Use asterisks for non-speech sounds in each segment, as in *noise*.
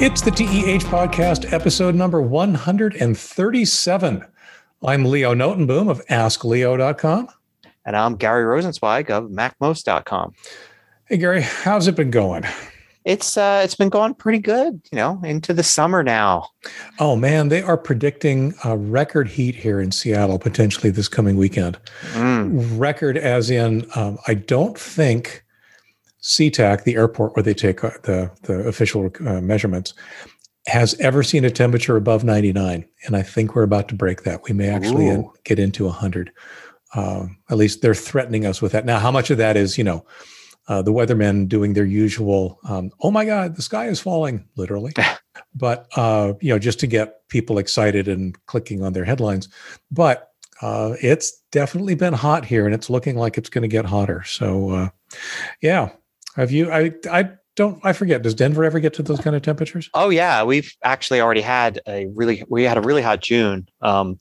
It's the TEH podcast, episode number 137. I'm Leo Notenboom of AskLeo.com. And I'm Gary Rosenzweig of MacMost.com. Hey, Gary, how's it been going? It's uh, it's been going pretty good, you know, into the summer now. Oh man, they are predicting a record heat here in Seattle potentially this coming weekend. Mm. Record, as in, um, I don't think SeaTac, the airport where they take uh, the the official uh, measurements, has ever seen a temperature above 99, and I think we're about to break that. We may actually in, get into 100. Uh, at least they're threatening us with that. Now, how much of that is, you know, uh, the weathermen doing their usual, um, "Oh my God, the sky is falling," literally, *laughs* but uh, you know, just to get people excited and clicking on their headlines. But uh, it's definitely been hot here, and it's looking like it's going to get hotter. So, uh, yeah, have you? I I don't. I forget. Does Denver ever get to those kind of temperatures? Oh yeah, we've actually already had a really. We had a really hot June. Um,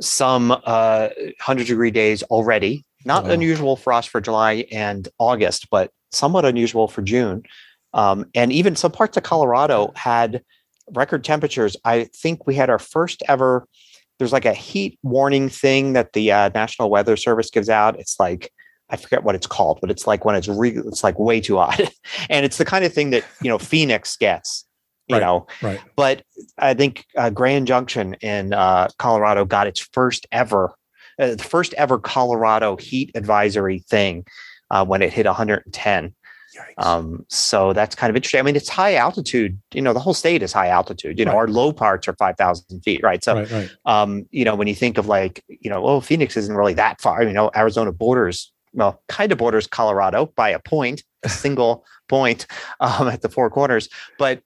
some uh, hundred degree days already. Not wow. unusual for us for July and August, but somewhat unusual for June. Um, and even some parts of Colorado had record temperatures. I think we had our first ever. There's like a heat warning thing that the uh, National Weather Service gives out. It's like I forget what it's called, but it's like when it's re- it's like way too hot, *laughs* and it's the kind of thing that you know Phoenix gets, you right, know. Right. But I think uh, Grand Junction in uh, Colorado got its first ever, uh, the first ever Colorado heat advisory thing uh, when it hit 110. Um, so that's kind of interesting. I mean, it's high altitude. You know, the whole state is high altitude. You know, right. our low parts are five thousand feet, right? So, right, right. Um, you know, when you think of like, you know, oh, Phoenix isn't really that far. You know, Arizona borders well, kind of borders Colorado by a point, a *laughs* single point um, at the four corners. But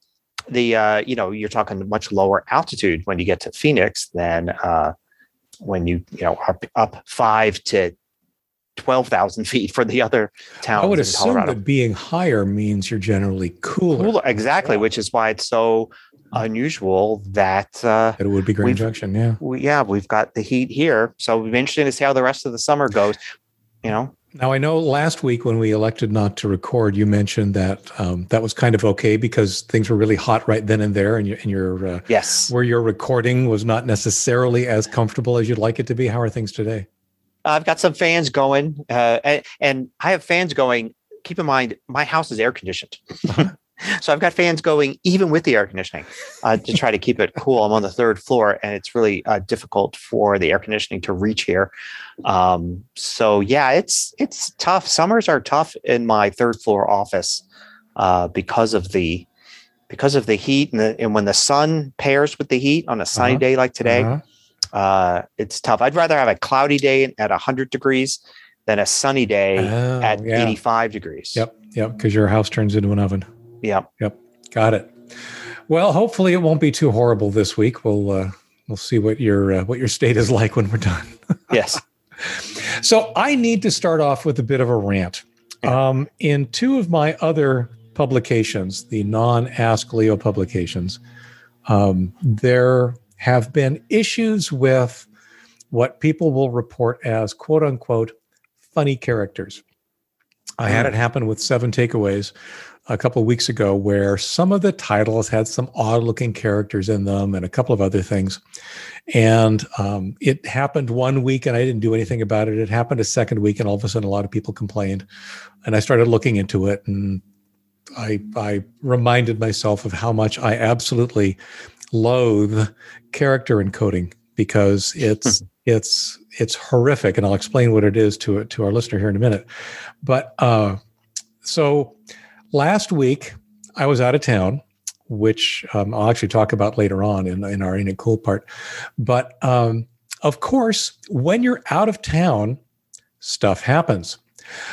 the uh, you know you're talking much lower altitude when you get to Phoenix than uh, when you you know are up five to twelve thousand feet for the other towns. I would assume Colorado. that being higher means you're generally cooler. cooler exactly, yeah. which is why it's so unusual that uh, it would be Grand Junction. Yeah, we, yeah, we've got the heat here, so it'll be interesting to see how the rest of the summer goes you know? Now i know last week when we elected not to record you mentioned that um, that was kind of okay because things were really hot right then and there and, you, and your uh, yes. where your recording was not necessarily as comfortable as you'd like it to be. How are things today? I've got some fans going uh, and, and i have fans going keep in mind my house is air conditioned. *laughs* So I've got fans going even with the air conditioning uh, to try to keep it cool. I'm on the third floor, and it's really uh, difficult for the air conditioning to reach here. Um, so yeah, it's it's tough. Summers are tough in my third floor office uh, because of the because of the heat and, the, and when the sun pairs with the heat on a sunny uh-huh. day like today. Uh-huh. Uh, it's tough. I'd rather have a cloudy day at 100 degrees than a sunny day oh, at yeah. 85 degrees. Yep, yep, because your house turns into an oven. Yep. Yep. Got it. Well, hopefully it won't be too horrible this week. We'll uh, we'll see what your uh, what your state is *laughs* like when we're done. yes. *laughs* So I need to start off with a bit of a rant. Um, in two of my other publications, the non Ask Leo publications, um, there have been issues with what people will report as quote unquote funny characters. I had hmm. it happen with seven takeaways a couple of weeks ago where some of the titles had some odd looking characters in them and a couple of other things. And um, it happened one week and I didn't do anything about it. It happened a second week and all of a sudden a lot of people complained. And I started looking into it and I, I reminded myself of how much I absolutely loathe character encoding because *laughs* it's it's it's horrific and I'll explain what it is to to our listener here in a minute. But uh, so last week I was out of town, which um, I'll actually talk about later on in, in our Isn't It Cool part. But um, of course, when you're out of town, stuff happens.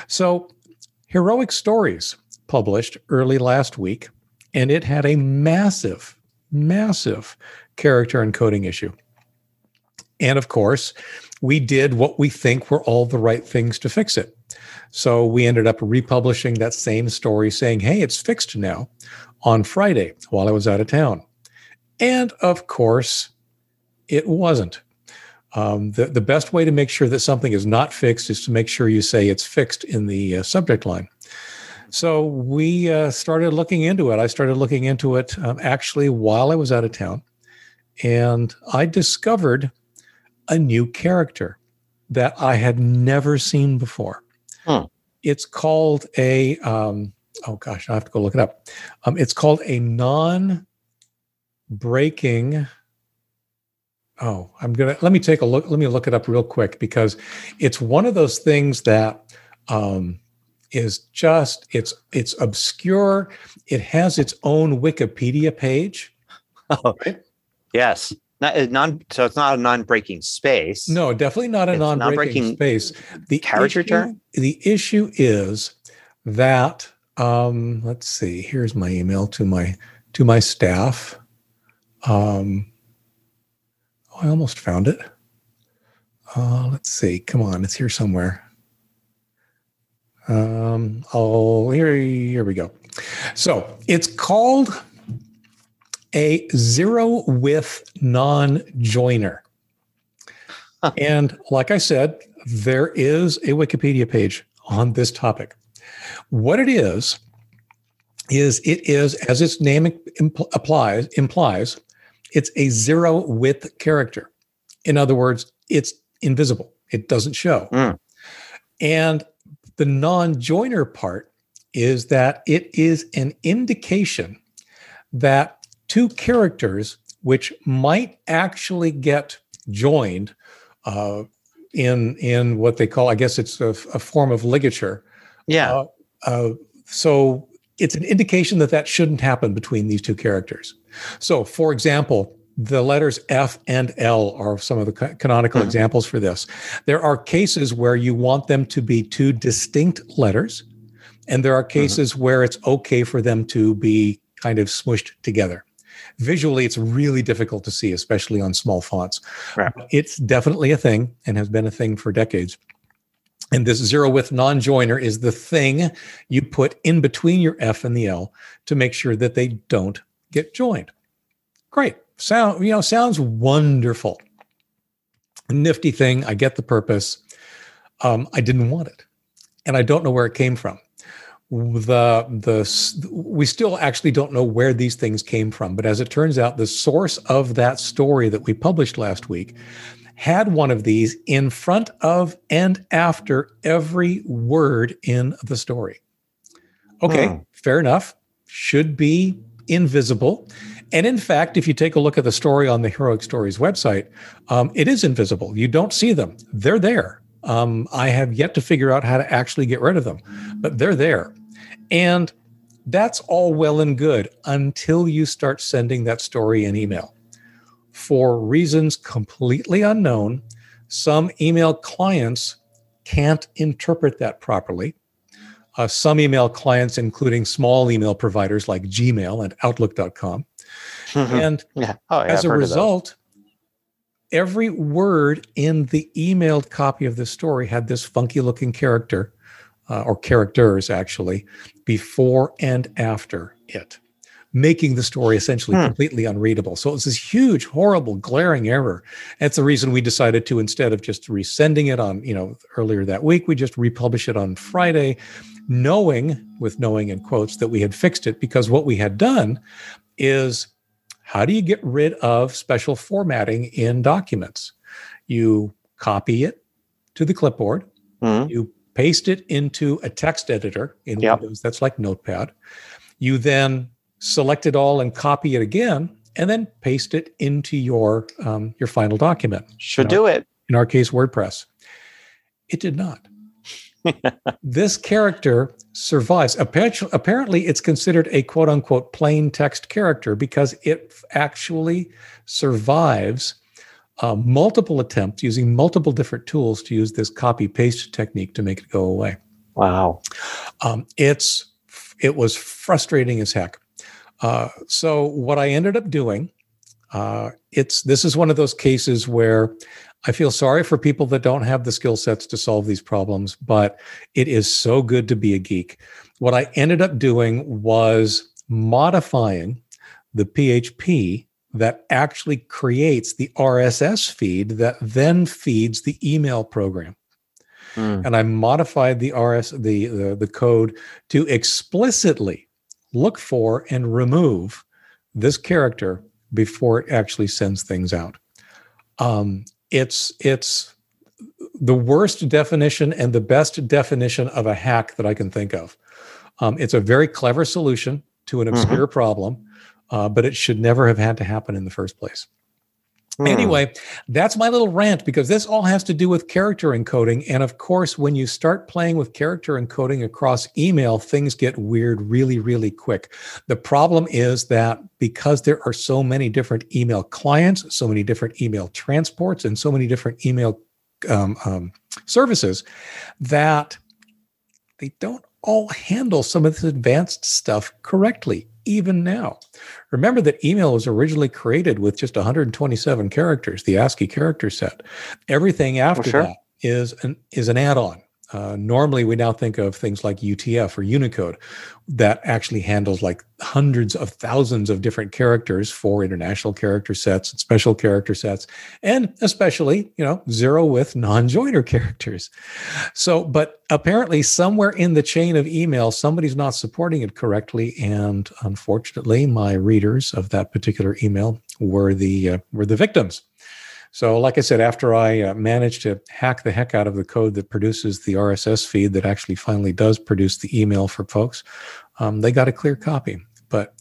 So, Heroic Stories published early last week, and it had a massive, massive character encoding issue. And of course, we did what we think were all the right things to fix it. So we ended up republishing that same story saying, hey, it's fixed now on Friday while I was out of town. And of course, it wasn't. Um, the, the best way to make sure that something is not fixed is to make sure you say it's fixed in the uh, subject line. So we uh, started looking into it. I started looking into it um, actually while I was out of town, and I discovered a new character that I had never seen before. Hmm. It's called a um, oh gosh, I have to go look it up. Um, it's called a non-breaking. Oh, I'm gonna let me take a look. Let me look it up real quick because it's one of those things that um, is just it's it's obscure. It has its own Wikipedia page. *laughs* Oh, yes. Not, uh, non, so it's not a non-breaking space. No, definitely not a non-breaking, non-breaking space. The character issue, turn? The issue is that um, let's see. Here's my email to my to my staff. Um, oh, I almost found it. Uh, let's see. Come on, it's here somewhere. Um, oh, here, here we go. So it's called a zero width non-joiner. and like I said, there is a Wikipedia page on this topic. What it is, is it is, as its name impl- applies, implies, it's a zero width character. In other words, it's invisible. It doesn't show. Mm. And the non-joiner part is that it is an indication that two characters which might actually get joined uh, in in what they call, I guess it's a, a form of ligature. Yeah. Uh, uh, so it's an indication that that shouldn't happen between these two characters. So, for example, the letters F and L are some of the ca- canonical Mhm. examples for this. There are cases where you want them to be two distinct letters, and there are cases where it's okay for them to be kind of smushed together. Visually, it's really difficult to see, especially on small fonts. Right. It's definitely a thing and has been a thing for decades. And this zero width non joiner is the thing you put in between your F and the L to make sure that they don't get joined. Great. Sound, you know, sounds wonderful. Nifty thing. I get the purpose. Um, I didn't want it. And I don't know where it came from. The the we still actually don't know where these things came from, but as it turns out, the source of that story that we published last week had one of these in front of and after every word in the story. Okay, Hmm. fair enough. Should be invisible. And in fact, if you take a look at the story on the Heroic Stories website, um, it is invisible. You don't see them, they're there. Um, I have yet to figure out how to actually get rid of them, but they're there. And that's all well and good until you start sending that story in email for reasons completely unknown, some email clients can't interpret that properly. Uh, some email clients, including small email providers like Gmail and Outlook.com. And yeah. Oh, yeah. as I've a heard of those. result, every word in the emailed copy of the story had this funky looking character, uh, or characters actually, before and after it, making the story essentially Hmm. completely unreadable. So it was this huge, horrible, glaring error. That's the reason we decided to, instead of just resending it on, you know, earlier that week, we just republish it on Friday, knowing, with knowing in quotes, that we had fixed it because what we had done is how do you get rid of special formatting in documents? You copy it to the clipboard, Mhm. you paste it into a text editor in Yep. Windows that's like Notepad. You then select it all and copy it again, and then paste it into your um, your final document. Should do it. In our case, WordPress. It did not. *laughs* this character survives. Apparently, apparently, it's considered a quote unquote plain text character because it actually survives uh, multiple attempts using multiple different tools to use this copy paste technique to make it go away. Wow. Um, it's it was frustrating as heck. Uh, so what I ended up doing, uh, it's this is one of those cases where I feel sorry for people that don't have the skill sets to solve these problems, but it is so good to be a geek. What I ended up doing was modifying the PHP that actually creates the RSS feed that then feeds the email program. mm. and I modified the RS the, the the code to explicitly look for and remove this character before it actually sends things out. Um, it's it's the worst definition and the best definition of a hack that I can think of. Um, it's a very clever solution to an mm-hmm. obscure mm-hmm. problem, uh, but it should never have had to happen in the first place. Mm. Anyway, that's my little rant because this all has to do with character encoding. And of course, when you start playing with character encoding across email, things get weird really, really quick. The problem is that because there are so many different email clients, so many different email transports, and so many different email um, um, services, that they don't all handle some of this advanced stuff correctly, even now. Remember that email was originally created with just 127 characters, the ASCII character set. Everything oh, after sure. that is an is an add-on. Uh, normally, we now think of things like UTF or Unicode that actually handles like hundreds of thousands of different characters for international character sets and special character sets, and especially, you know, zero width non joiner *laughs* characters. So, but apparently, somewhere in the chain of email, somebody's not supporting it correctly. And unfortunately, my readers of that particular email were the uh, were the victims. So, like I said, after I uh, managed to hack the heck out of the code that produces the RSS feed that actually finally does produce the email for folks, um, they got a clear copy. But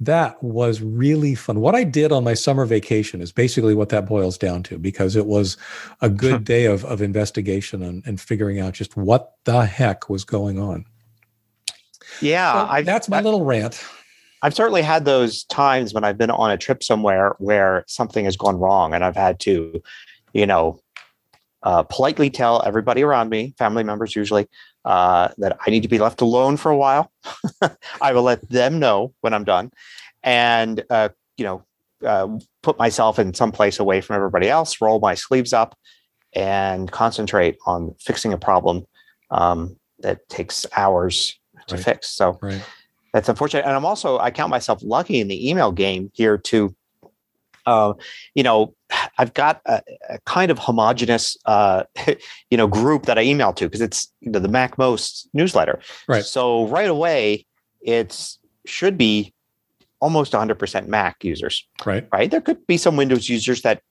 that was really fun. What I did on my summer vacation is basically what that boils down to because it was a good day of, of investigation and, and figuring out just what the heck was going on. Yeah, so that's my I, little rant. I've certainly had those times when I've been on a trip somewhere where something has gone wrong and I've had to, you know, uh, politely tell everybody around me, family members usually, uh, that I need to be left alone for a while. *laughs* I will let them know when I'm done, and uh, you know, uh, put myself in some place away from everybody else, roll my sleeves up, and concentrate on fixing a problem um, that takes hours to right. fix. So. Right that's unfortunate. And I'm also I count myself lucky in the email game here to, uh, you know, I've got a, a kind of homogenous, uh, *laughs* you know, group that I email to because it's you know, the MacMost newsletter. Right. So right away, it's should be almost 100% Mac users. Right. Right. There could be some Windows users that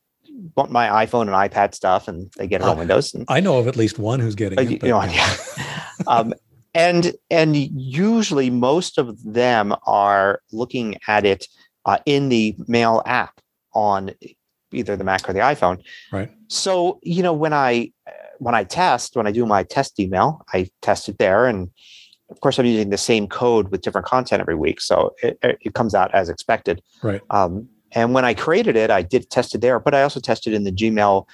want my iPhone and iPad stuff and they get it uh, on Windows. And, I know of at least one who's getting uh, it. But, you know, yeah. *laughs* um, and and usually most of them are looking at it uh, in the mail app on either the mac or the iphone. Right. So you know when i when i test when i do my test email i test it there. And of course i'm using the same code with different content every week. So it, it comes out as expected. Right. Um, and when i created it i did test it there but i also tested in the gmail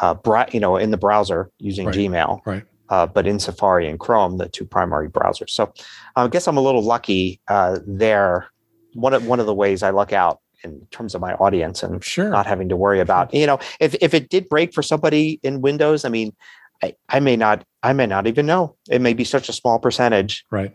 uh, bra- you know in the browser using right. gmail. Right uh, but in Safari and Chrome, the two primary browsers. So I guess I'm a little lucky uh, there. One of one of the ways I luck out in terms of my audience and sure. not having to worry about you know if if it did break for somebody in Windows, I mean, I, I may not I may not even know. It may be such a small percentage, right?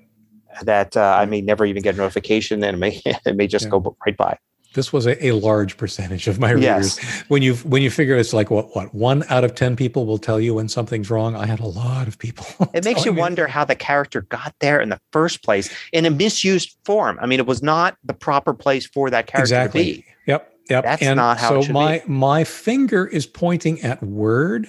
That uh, I may never even get a notification, and it may *laughs* it may just yeah. go right by this was a, a large percentage of my readers. Yes. When you when you figure it's like what what one out of ten people will tell you when something's wrong. I had a lot of people. *laughs* It makes you me. wonder how the character got there in the first place in a misused form. I mean, it was not the proper place for that character exactly. to be. Yep. Yep. That's and not how so my be. my finger is pointing at Word,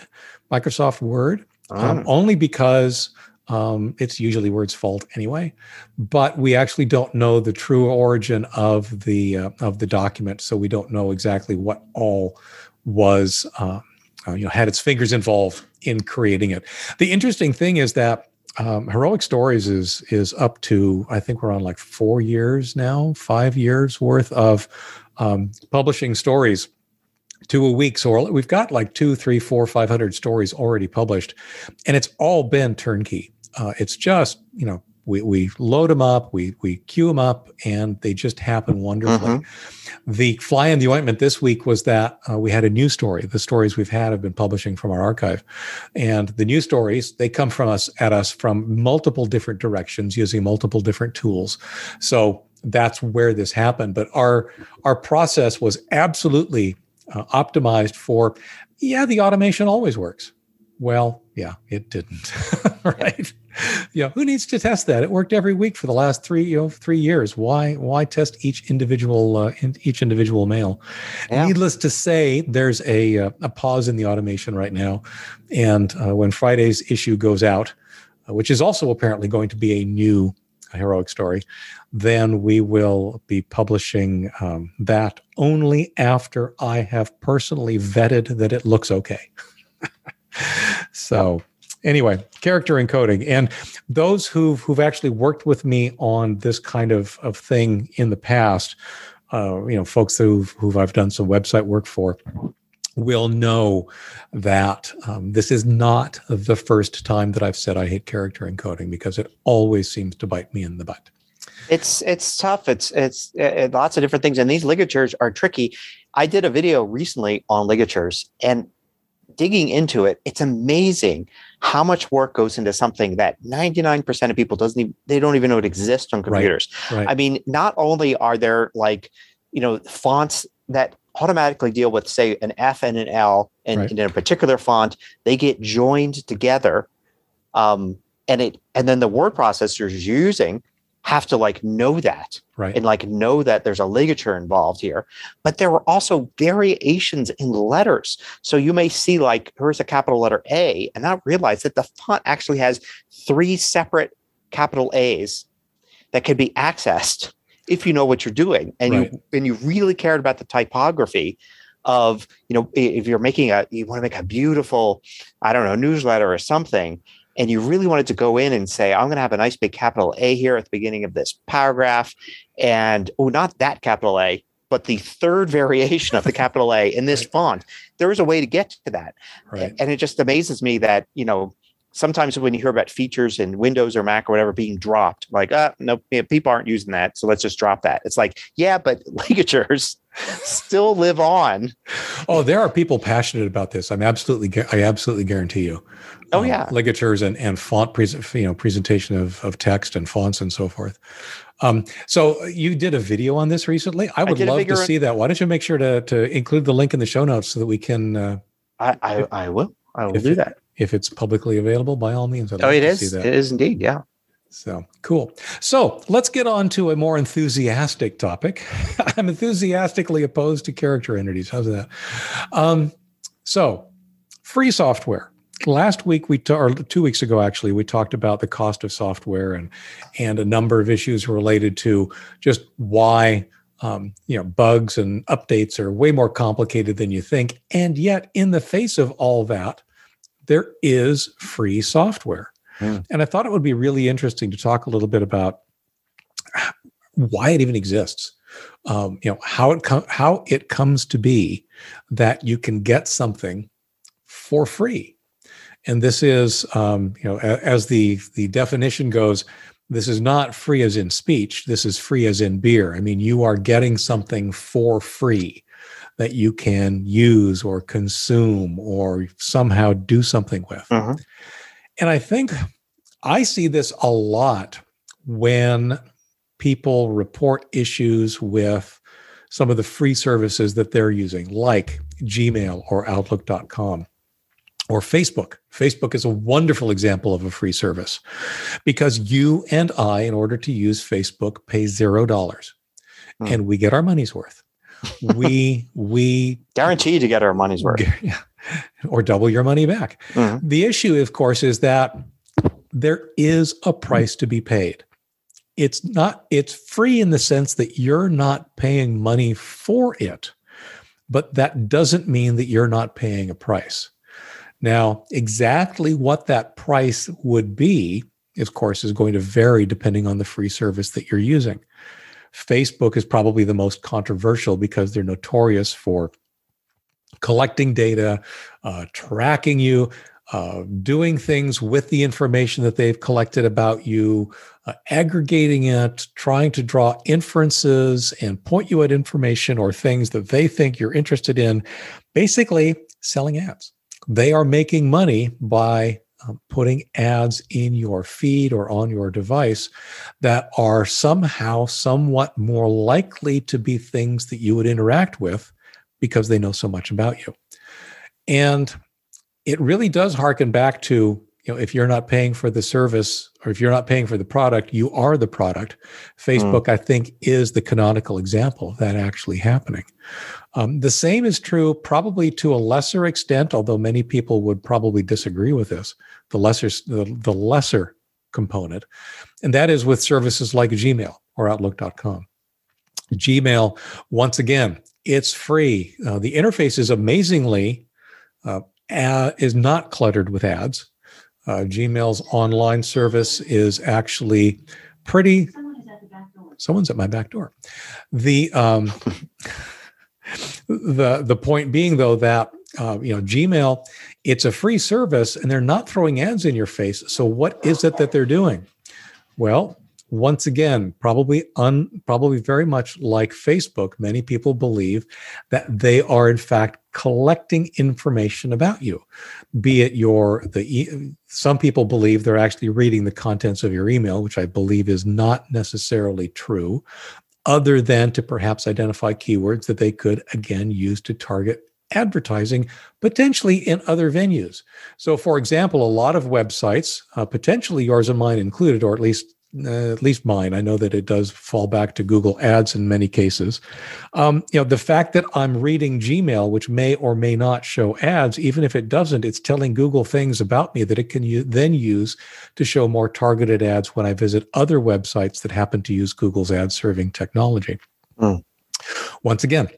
Microsoft Word, um, oh. only because um, it's usually Word's fault anyway, but we actually don't know the true origin of the uh, of the document, so we don't know exactly what all was uh, uh, you know had its fingers involved in creating it. The interesting thing is that um, Heroic Stories is is up to I think we're on like four years now, five years worth of um, publishing stories to a week. So we've got like two, three, four, five hundred stories already published, and it's all been turnkey. Uh, it's just you know we, we load them up, we we queue them up, and they just happen wonderfully. Mm-hmm. The fly in the ointment this week was that uh, we had a new story. The stories we've had have been publishing from our archive, and the new stories they come from us at us from multiple different directions using multiple different tools. So that's where this happened. But our our process was absolutely uh, optimized for. Yeah, the automation always works Well, yeah, it didn't. *laughs* right. Yeah. Yeah, who needs to test that? It worked every week for the last three, you know, three years. Why, why test each individual, uh, in, each individual mail? Yeah. Needless to say, there's a, uh, a pause in the automation right now. And uh, when Friday's issue goes out, uh, which is also apparently going to be a new heroic story, then we will be publishing um, that only after I have personally vetted that it looks okay. *laughs* so anyway, character encoding, and those who've who've actually worked with me on this kind of of thing in the past, uh, you know, folks who've who I've done some website work for, will know that um, this is not the first time that I've said I hate character encoding because it always seems to bite me in the butt. It's it's tough. It's it's uh, lots of different things, and these ligatures are tricky. I did a video recently on ligatures, and digging into it, it's amazing how much work goes into something that 99% of people doesn't even, they don't even know it exists on computers. Right, right. I mean, not only are there like, you know, fonts that automatically deal with say an F and an L and right. in a particular font, they get joined together. Um, and it and then the word processor is using have to like know that right. and like know that there's a ligature involved here. But there were also variations in letters. So you may see like here's a capital letter A and not realize that the font actually has three separate capital A's that could be accessed if you know what you're doing and right. you and you really cared about the typography of you know if you're making a you want to make a beautiful i don't know newsletter or something and you really wanted to go in and say, I'm going to have a nice big capital A here at the beginning of this paragraph. And oh, not that capital A, but the third *laughs* variation of the capital A in this right. font. There is a way to get to that. Right. And it just amazes me that, you know, sometimes when you hear about features in Windows or Mac or whatever being dropped, like, uh, no, people aren't using that. So let's just drop that. It's like, yeah, but *laughs* ligatures still live on. Oh, there are people passionate about this. I'm absolutely, I absolutely guarantee you. Oh um, yeah, ligatures and and font present, you know, presentation of of text and fonts and so forth. Um, so you did a video on this recently. I would I love to see that. Why don't you make sure to to include the link in the show notes so that we can. Uh, I, I, I will. I will do that if it's publicly available. By all means, I'd oh, like it is. It is indeed. Yeah. So cool. So let's get on to a more enthusiastic topic. *laughs* I'm enthusiastically opposed to character entities. How's that? Um, so, free software last week we or two weeks ago actually we talked about the cost of software and and a number of issues related to just why um, you know bugs and updates are way more complicated than you think and yet in the face of all that there is free software. Mm. and i thought it would be really interesting to talk a little bit about why it even exists. Um, you know how it com- how it comes to be that you can get something for free. And this is um, you know as the the definition goes this is not free as in speech. This is free as in beer. I mean you are getting something for free that you can use or consume or somehow do something with uh-huh. and i think i see this a lot when people report issues with some of the free services that they're using like gmail or outlook.com or Facebook. Facebook is a wonderful example of a free service because you and I, in order to use Facebook, pay zero dollars hmm. and we get our money's worth. We we guaranteed to get our money's worth. Or double your money back. Mm-hmm. The issue, of course, is that there is a price to be paid. It's not, it's free in the sense that you're not paying money for it, but that doesn't mean that you're not paying a price. Now, exactly what that price would be, of course, is going to vary depending on the free service that you're using. Facebook is probably the most controversial because they're notorious for collecting data, uh, tracking you, uh, doing things with the information that they've collected about you, uh, aggregating it, trying to draw inferences and point you at information or things that they think you're interested in, basically selling ads. They are making money by um, putting ads in your feed or on your device that are somehow somewhat more likely to be things that you would interact with because they know so much about you. And it really does harken back to you know if you're not paying for the service or if you're not paying for the product you are the product. Facebook mm. i think is the canonical example of that actually happening. Um, the same is true probably to a lesser extent although many people would probably disagree with this the lesser the, the lesser component and that is with services like gmail or outlook.com gmail once again it's free. Uh, the interface is amazingly uh, uh, is not cluttered with ads uh, Gmail's online service is actually pretty. Someone's at my back door. The um, *laughs* the the point being though that uh, you know Gmail, it's a free service and they're not throwing ads in your face. So what is it that they're doing? Well, once again, probably un, probably very much like Facebook, many people believe that they are in fact collecting information about you, be it your the some people believe they're actually reading the contents of your email, which I believe is not necessarily true, other than to perhaps identify keywords that they could again use to target advertising potentially in other venues. So, for example, a lot of websites, uh, potentially yours and mine included, or at least uh, at least mine. I know that it does fall back to Google Ads in many cases. Um, you know, the fact that I'm reading Gmail, which may or may not show ads, even if it doesn't, it's telling Google things about me that it can u- then use to show more targeted ads when I visit other websites that happen to use Google's ad serving technology. Mm. Once again,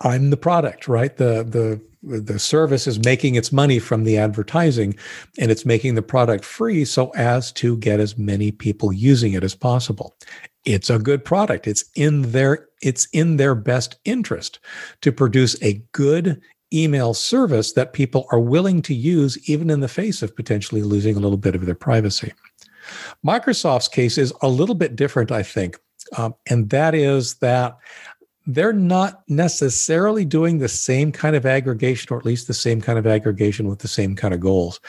I'm the product, right? The the the service is making its money from the advertising and it's making the product free so as to get as many people using it as possible. It's a good product. It's in their it's in their best interest to produce a good email service that people are willing to use even in the face of potentially losing a little bit of their privacy. Microsoft's case is a little bit different i think. Um, and that is that they're not necessarily doing the same kind of aggregation, or at least the same kind of aggregation with the same kind of goals.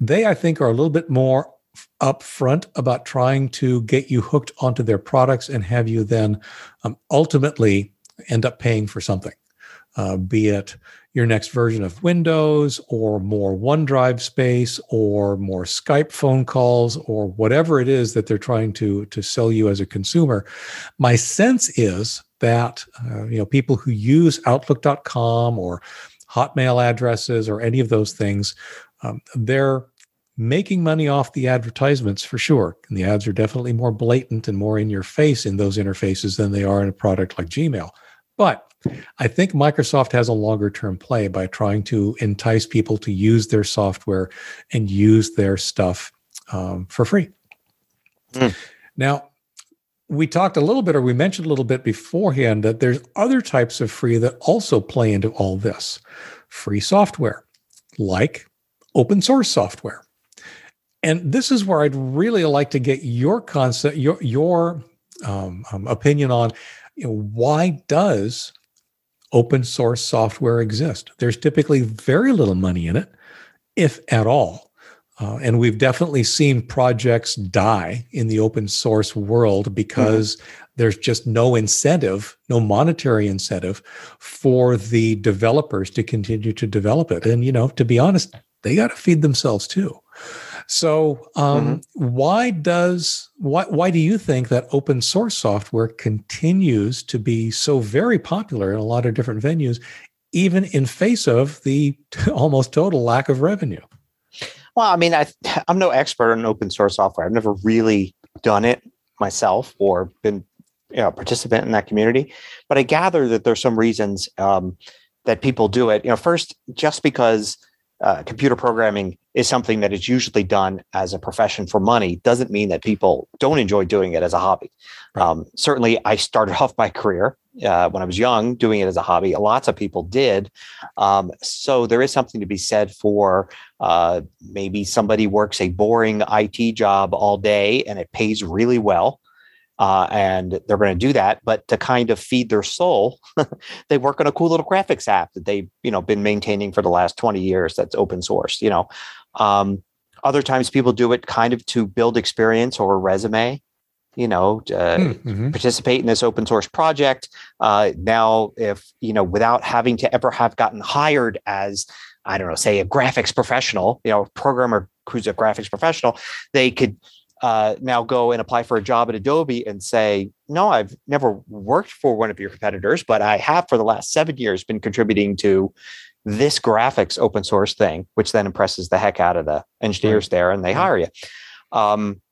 They, I think, are a little bit more upfront about trying to get you hooked onto their products and have you then um, ultimately end up paying for something, uh, be it your next version of Windows or more OneDrive space or more Skype phone calls or whatever it is that they're trying to to sell you as a consumer. My sense is that uh, you know people who use outlook.com or hotmail addresses or any of those things um, they're making money off the advertisements for sure and the ads are definitely more blatant and more in your face in those interfaces than they are in a product like gmail but I think Microsoft has a longer term play by trying to entice people to use their software and use their stuff um, for free. Mm. Now, we talked a little bit, or we mentioned a little bit beforehand, that there's other types of free that also play into all this. Free software, like open source software. And this is where I'd really like to get your concept, your your um, um, opinion on you know, why does open source software exist? There's typically very little money in it, if at all. Uh, and we've definitely seen projects die in the open source world because mm-hmm. there's just no incentive, no monetary incentive for the developers to continue to develop it. And, you know, to be honest, they got to feed themselves too. So, um, mm-hmm. why does why why do you think that open source software continues to be so very popular in a lot of different venues, even in face of the *laughs* almost total lack of revenue? Well, I mean, I, I'm no expert on open source software. I've never really done it myself or been you know, a participant in that community, but I gather that there's some reasons um, that people do it. You know, first, just because uh, computer programming is something that is usually done as a profession for money doesn't mean that people don't enjoy doing it as a hobby. Um, certainly, I started *laughs* off my career uh, when I was young doing it as a hobby. Lots of people did. Um, so there is something to be said for uh, maybe somebody works a boring IT job all day and it pays really well uh, and they're going to do that. But to kind of feed their soul, *laughs* they work on a cool little graphics app that they've you know been maintaining for the last twenty years. That's open source. You know, um, other times people do it kind of to build experience or a resume. You know, uh, mm-hmm. participate in this open source project. Uh, now, if you know, without having to ever have gotten hired as I don't know, say a graphics professional, you know, a programmer who's a graphics professional, they could uh, now go and apply for a job at Adobe and say, no, I've never worked for one of your competitors, but I have for the last seven years been contributing to this graphics open source thing, which then impresses the heck out of the engineers right. there and they hire you. Um,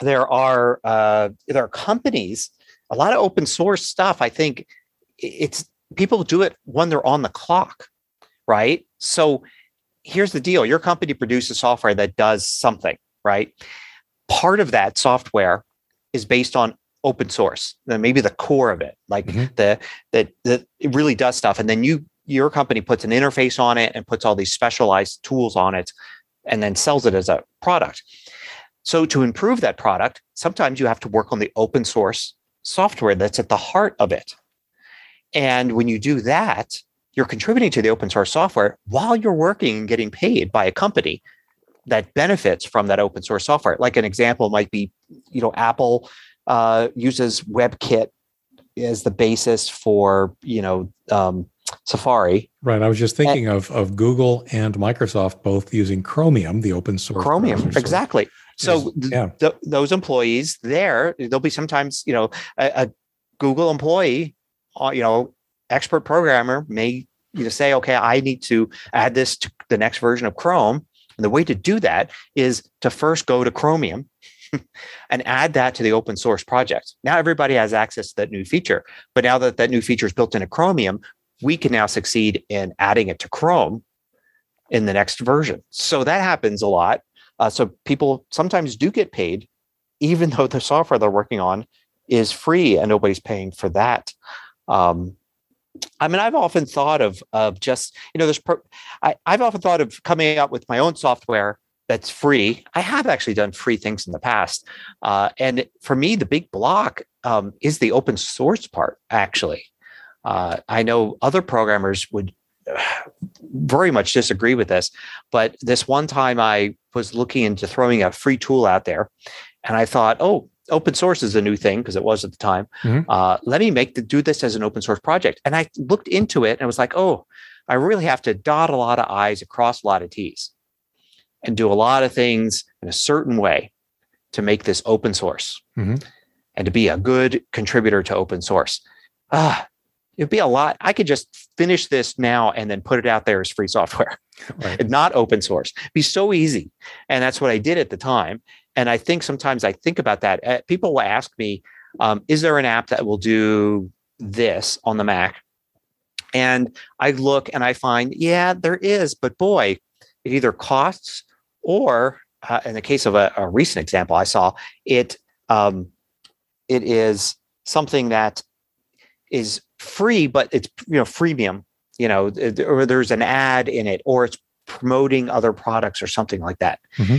there are uh, there are companies, a lot of open source stuff. I think it's people do it when they're on the clock, right? So here's the deal: your company produces software that does something, right? Part of that software is based on open source, maybe the core of it, like mm-hmm. the that that it really does stuff, and then you your company puts an interface on it and puts all these specialized tools on it, and then sells it as a product. So to improve that product, sometimes you have to work on the open source software that's at the heart of it. And when you do that, you're contributing to the open source software while you're working and getting paid by a company that benefits from that open source software. Like an example might be, you know, Apple uh, uses WebKit as the basis for, you know, um, Safari. Right. I was just thinking and, of of Google and Microsoft both using Chromium, the open source. Chromium, exactly. So yeah. th- those employees there, there'll be sometimes you know a, a Google employee, uh, you know, expert programmer may you know say, okay, I need to add this to the next version of Chrome, and the way to do that is to first go to Chromium. *laughs* and add that to the open source project. Now everybody has access to that new feature. But now that that new feature is built into Chromium, we can now succeed in adding it to Chrome in the next version. So that happens a lot. Uh, so people sometimes do get paid, even though the software they're working on is free and nobody's paying for that. Um, I mean, I've often thought of of just you know, there's pro- I, I've often thought of coming up with my own software that's free. I have actually done free things in the past, uh, and for me, the big block um, is the open source part. Actually, uh, I know other programmers would *sighs* very much disagree with this, but this one time I was looking into throwing a free tool out there, and I thought, oh, open source is a new thing because it was at the time. Mm-hmm. Uh, let me make the, do this as an open source project, and I looked into it and I was like, oh, I really have to dot a lot of I's across a lot of T's, and do a lot of things in a certain way to make this open source mm-hmm. and to be a good contributor to open source. Ah, it'd be a lot. I could just finish this now and then put it out there as free software, *laughs* right. *laughs* not open source. It'd be so easy. And that's what I did at the time. And I think sometimes I think about that. Uh, people will ask me, um, is there an app that will do this on the Mac? And I look and I find, yeah, there is, but boy, it either costs or, uh, in the case of a, a, recent example I saw, it um, it is something that is free, but it's you know freemium. You know, or there's an ad in it, or it's promoting other products or something like that. Mm-hmm.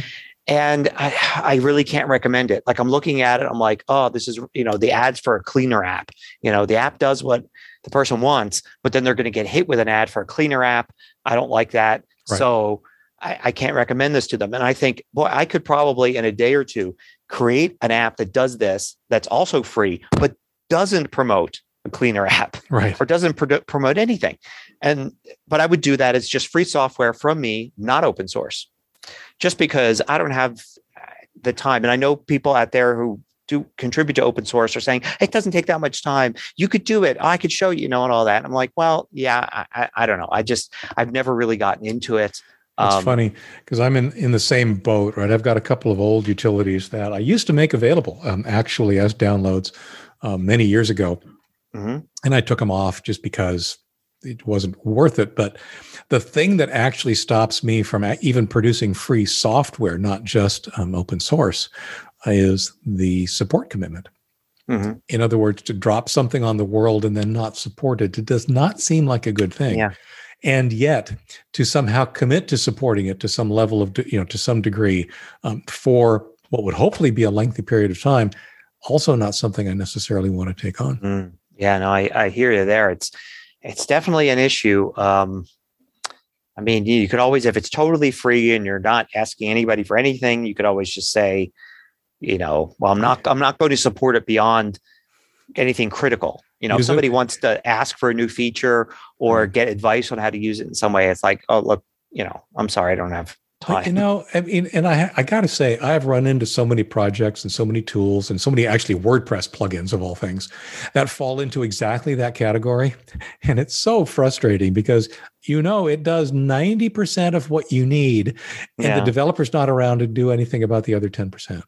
And I, I really can't recommend it. Like I'm looking at it, I'm like, oh, this is you know the ads for a cleaner app. You know, the app does what the person wants, but then they're going to get hit with an ad for a cleaner app. I don't like that. Right. So I, I, can't recommend this to them. And I think, boy, I could probably in a day or two create an app that does this that's also free, but doesn't promote a cleaner app *laughs* right or doesn't pro- promote anything and but i would do that as just free software from me not open source just because i don't have the time and i know people out there who do contribute to open source are saying it doesn't take that much time you could do it i could show you, you know and all that and i'm like well yeah I, I don't know i just i've never really gotten into it it's um, funny because I'm in, in the same boat, right? I've got a couple of old utilities that I used to make available um, actually as downloads um, many years ago. Mm-hmm. And I took them off just because it wasn't worth it. But the thing that actually stops me from even producing free software, not just um, open source, is the support commitment. Mm-hmm. In other words, to drop something on the world and then not support it, it does not seem like a good thing. Yeah. And yet, to somehow commit to supporting it to some level of, you know, to some degree, um, for what would hopefully be a lengthy period of time, also not something I necessarily want to take on. Mm. Yeah, no, I, I hear you there. It's it's definitely an issue. Um, I mean, you, could always, if it's totally free and you're not asking anybody for anything, you could always just say, you know, well, I'm not, I'm not going to support it beyond anything critical. You know, if somebody wants to ask for a new feature or get advice on how to use it in some way, it's like, oh, look, you know, I'm sorry, I don't have time. You know, I mean, and I I got to say, I've run into so many projects and so many tools and so many actually WordPress plugins of all things that fall into exactly that category, and it's so frustrating because you know it does 90% of what you need, and yeah. the developer's not around to do anything about the other 10%.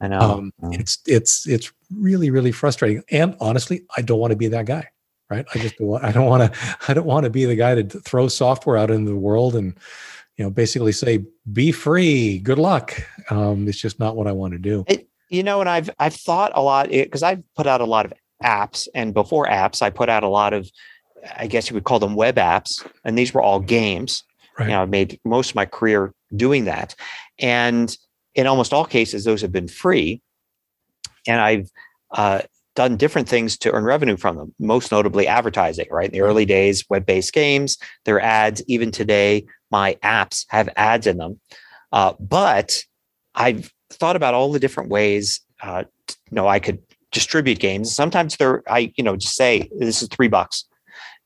I know. Um, it's it's it's really really frustrating, and honestly, I don't want to be that guy. Right? I just don't want, I don't want to *laughs* I don't want to be the guy to throw software out into the world and you know basically say be free good luck. Um, it's just not what i want to do. It, you know and i've i've thought a lot because i've put out a lot of apps and before apps i put out a lot of i guess you would call them web apps and these were all games. Right. you know i made most of my career doing that. And in almost all cases those have been free. And i've uh, done different things to earn revenue from them, most notably advertising, right? In the early days, web based games, their ads, even today, my apps have ads in them. Uh, but I've thought about all the different ways, uh, you know, I could distribute games. Sometimes they're, I, you know, just say, this is three bucks.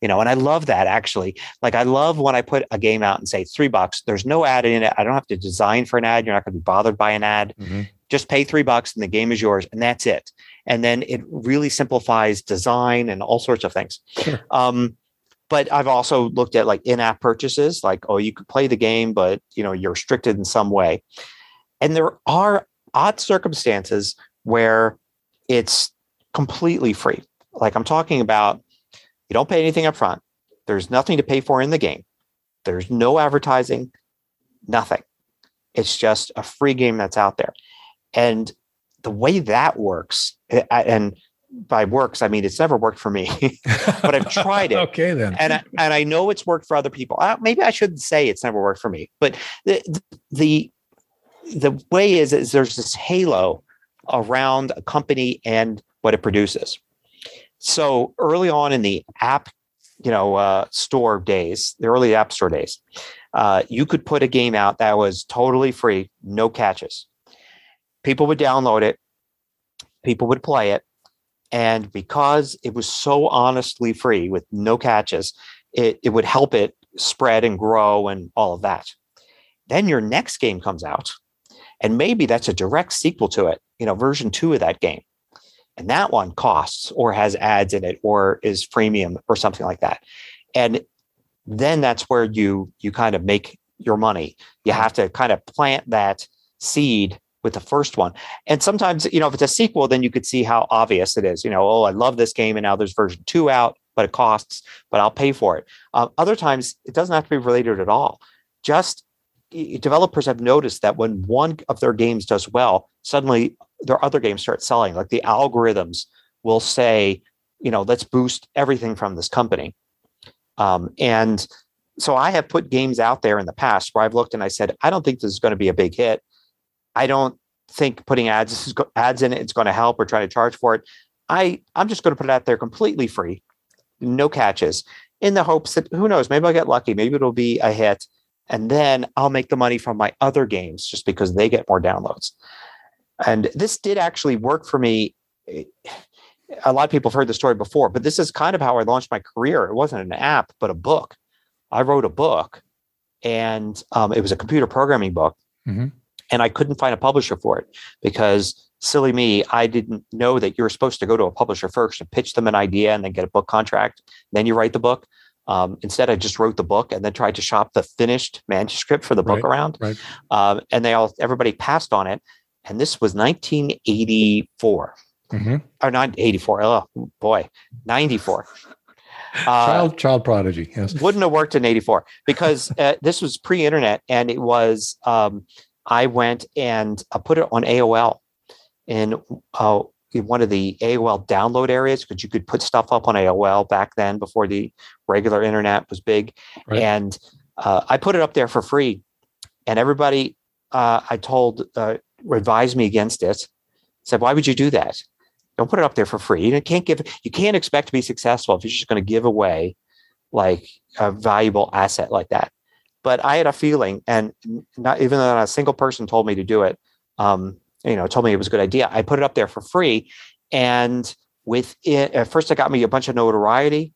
You know, and I love that actually. Like I love when I put a game out and say three bucks. There's no ad in it. I don't have to design for an ad. You're not going to be bothered by an ad. Mm-hmm. Just pay three bucks and the game is yours, and that's it and then it really simplifies design and all sorts of things. Sure. Um, but I've also looked at like in-app purchases, like oh, you could play the game, but you know you're restricted in some way. And there are odd circumstances where it's completely free. Like I'm talking about, you don't pay anything up front. There's nothing to pay for in the game. There's no advertising, nothing. It's just a free game that's out there. And the way that works, eh, and by works, I mean it's never worked for me, *laughs* but I've tried it. okay, then, and I, and I know it's worked for other people. Uh, maybe I shouldn't say it's never worked for me, but the the the way is is there's this halo around a company and what it produces. So early on in the app, you know, uh, store days, the early app store days, uh, you could put a game out that was totally free, no catches people would download it, people would play it. And because it was so honestly free with no catches, it, it would help it spread and grow and all of that. Then your next game comes out, and maybe that's a direct sequel to it, you know, version two of that game. And that one costs or has ads in it or is freemium or something like that. And then that's where you you kind of make your money. You have to kind of plant that seed with the first one. And sometimes, you know, if it's a sequel, then you could see how obvious it is. You know, oh, I love this game, and now there's version two out, but it costs, but I'll pay for it. Uh, other times, it doesn't have to be related at all. Just developers have noticed that when one of their games does well, suddenly their other games start selling. Like the algorithms will say, you know, let's boost everything from this company. Um, and so I have put games out there in the past where I've looked and I said, I don't think this is going to be a big hit. I don't think putting ads ads in it is going to help or try to charge for it. I I'm just going to put it out there completely free, no catches, in the hopes that who knows, maybe I'll get lucky, maybe it'll be a hit, and then I'll make the money from my other games just because they get more downloads. And this did actually work for me. A lot of people have heard the story before, but this is kind of how I launched my career. It wasn't an app, but a book. I wrote a book, and um, it was a computer programming book. Mm-hmm and I couldn't find a publisher for it because silly me, I didn't know that you're supposed to go to a publisher first and pitch them an idea and then get a book contract. Then you write the book. Um, instead, I just wrote the book and then tried to shop the finished manuscript for the book right, around. Right. Um, and they all everybody passed on it. And this was 1984 mm-hmm. or not 84. Oh boy, 94. Uh, child child prodigy yes wouldn't have worked in 84 because uh, this was pre-internet and it was um, I went and I put it on AOL in, uh, in one of the AOL download areas because you could put stuff up on AOL back then before the regular internet was big. Right. And uh, I put it up there for free. And everybody uh, I told uh, advised me against it. Said, "Why would you do that? Don't put it up there for free. You can't give. You can't expect to be successful if you're just going to give away like a valuable asset like that." But I had a feeling, and not even though not a single person told me to do it, um, you know, told me it was a good idea. I put it up there for free, and with it, at first, it got me a bunch of notoriety.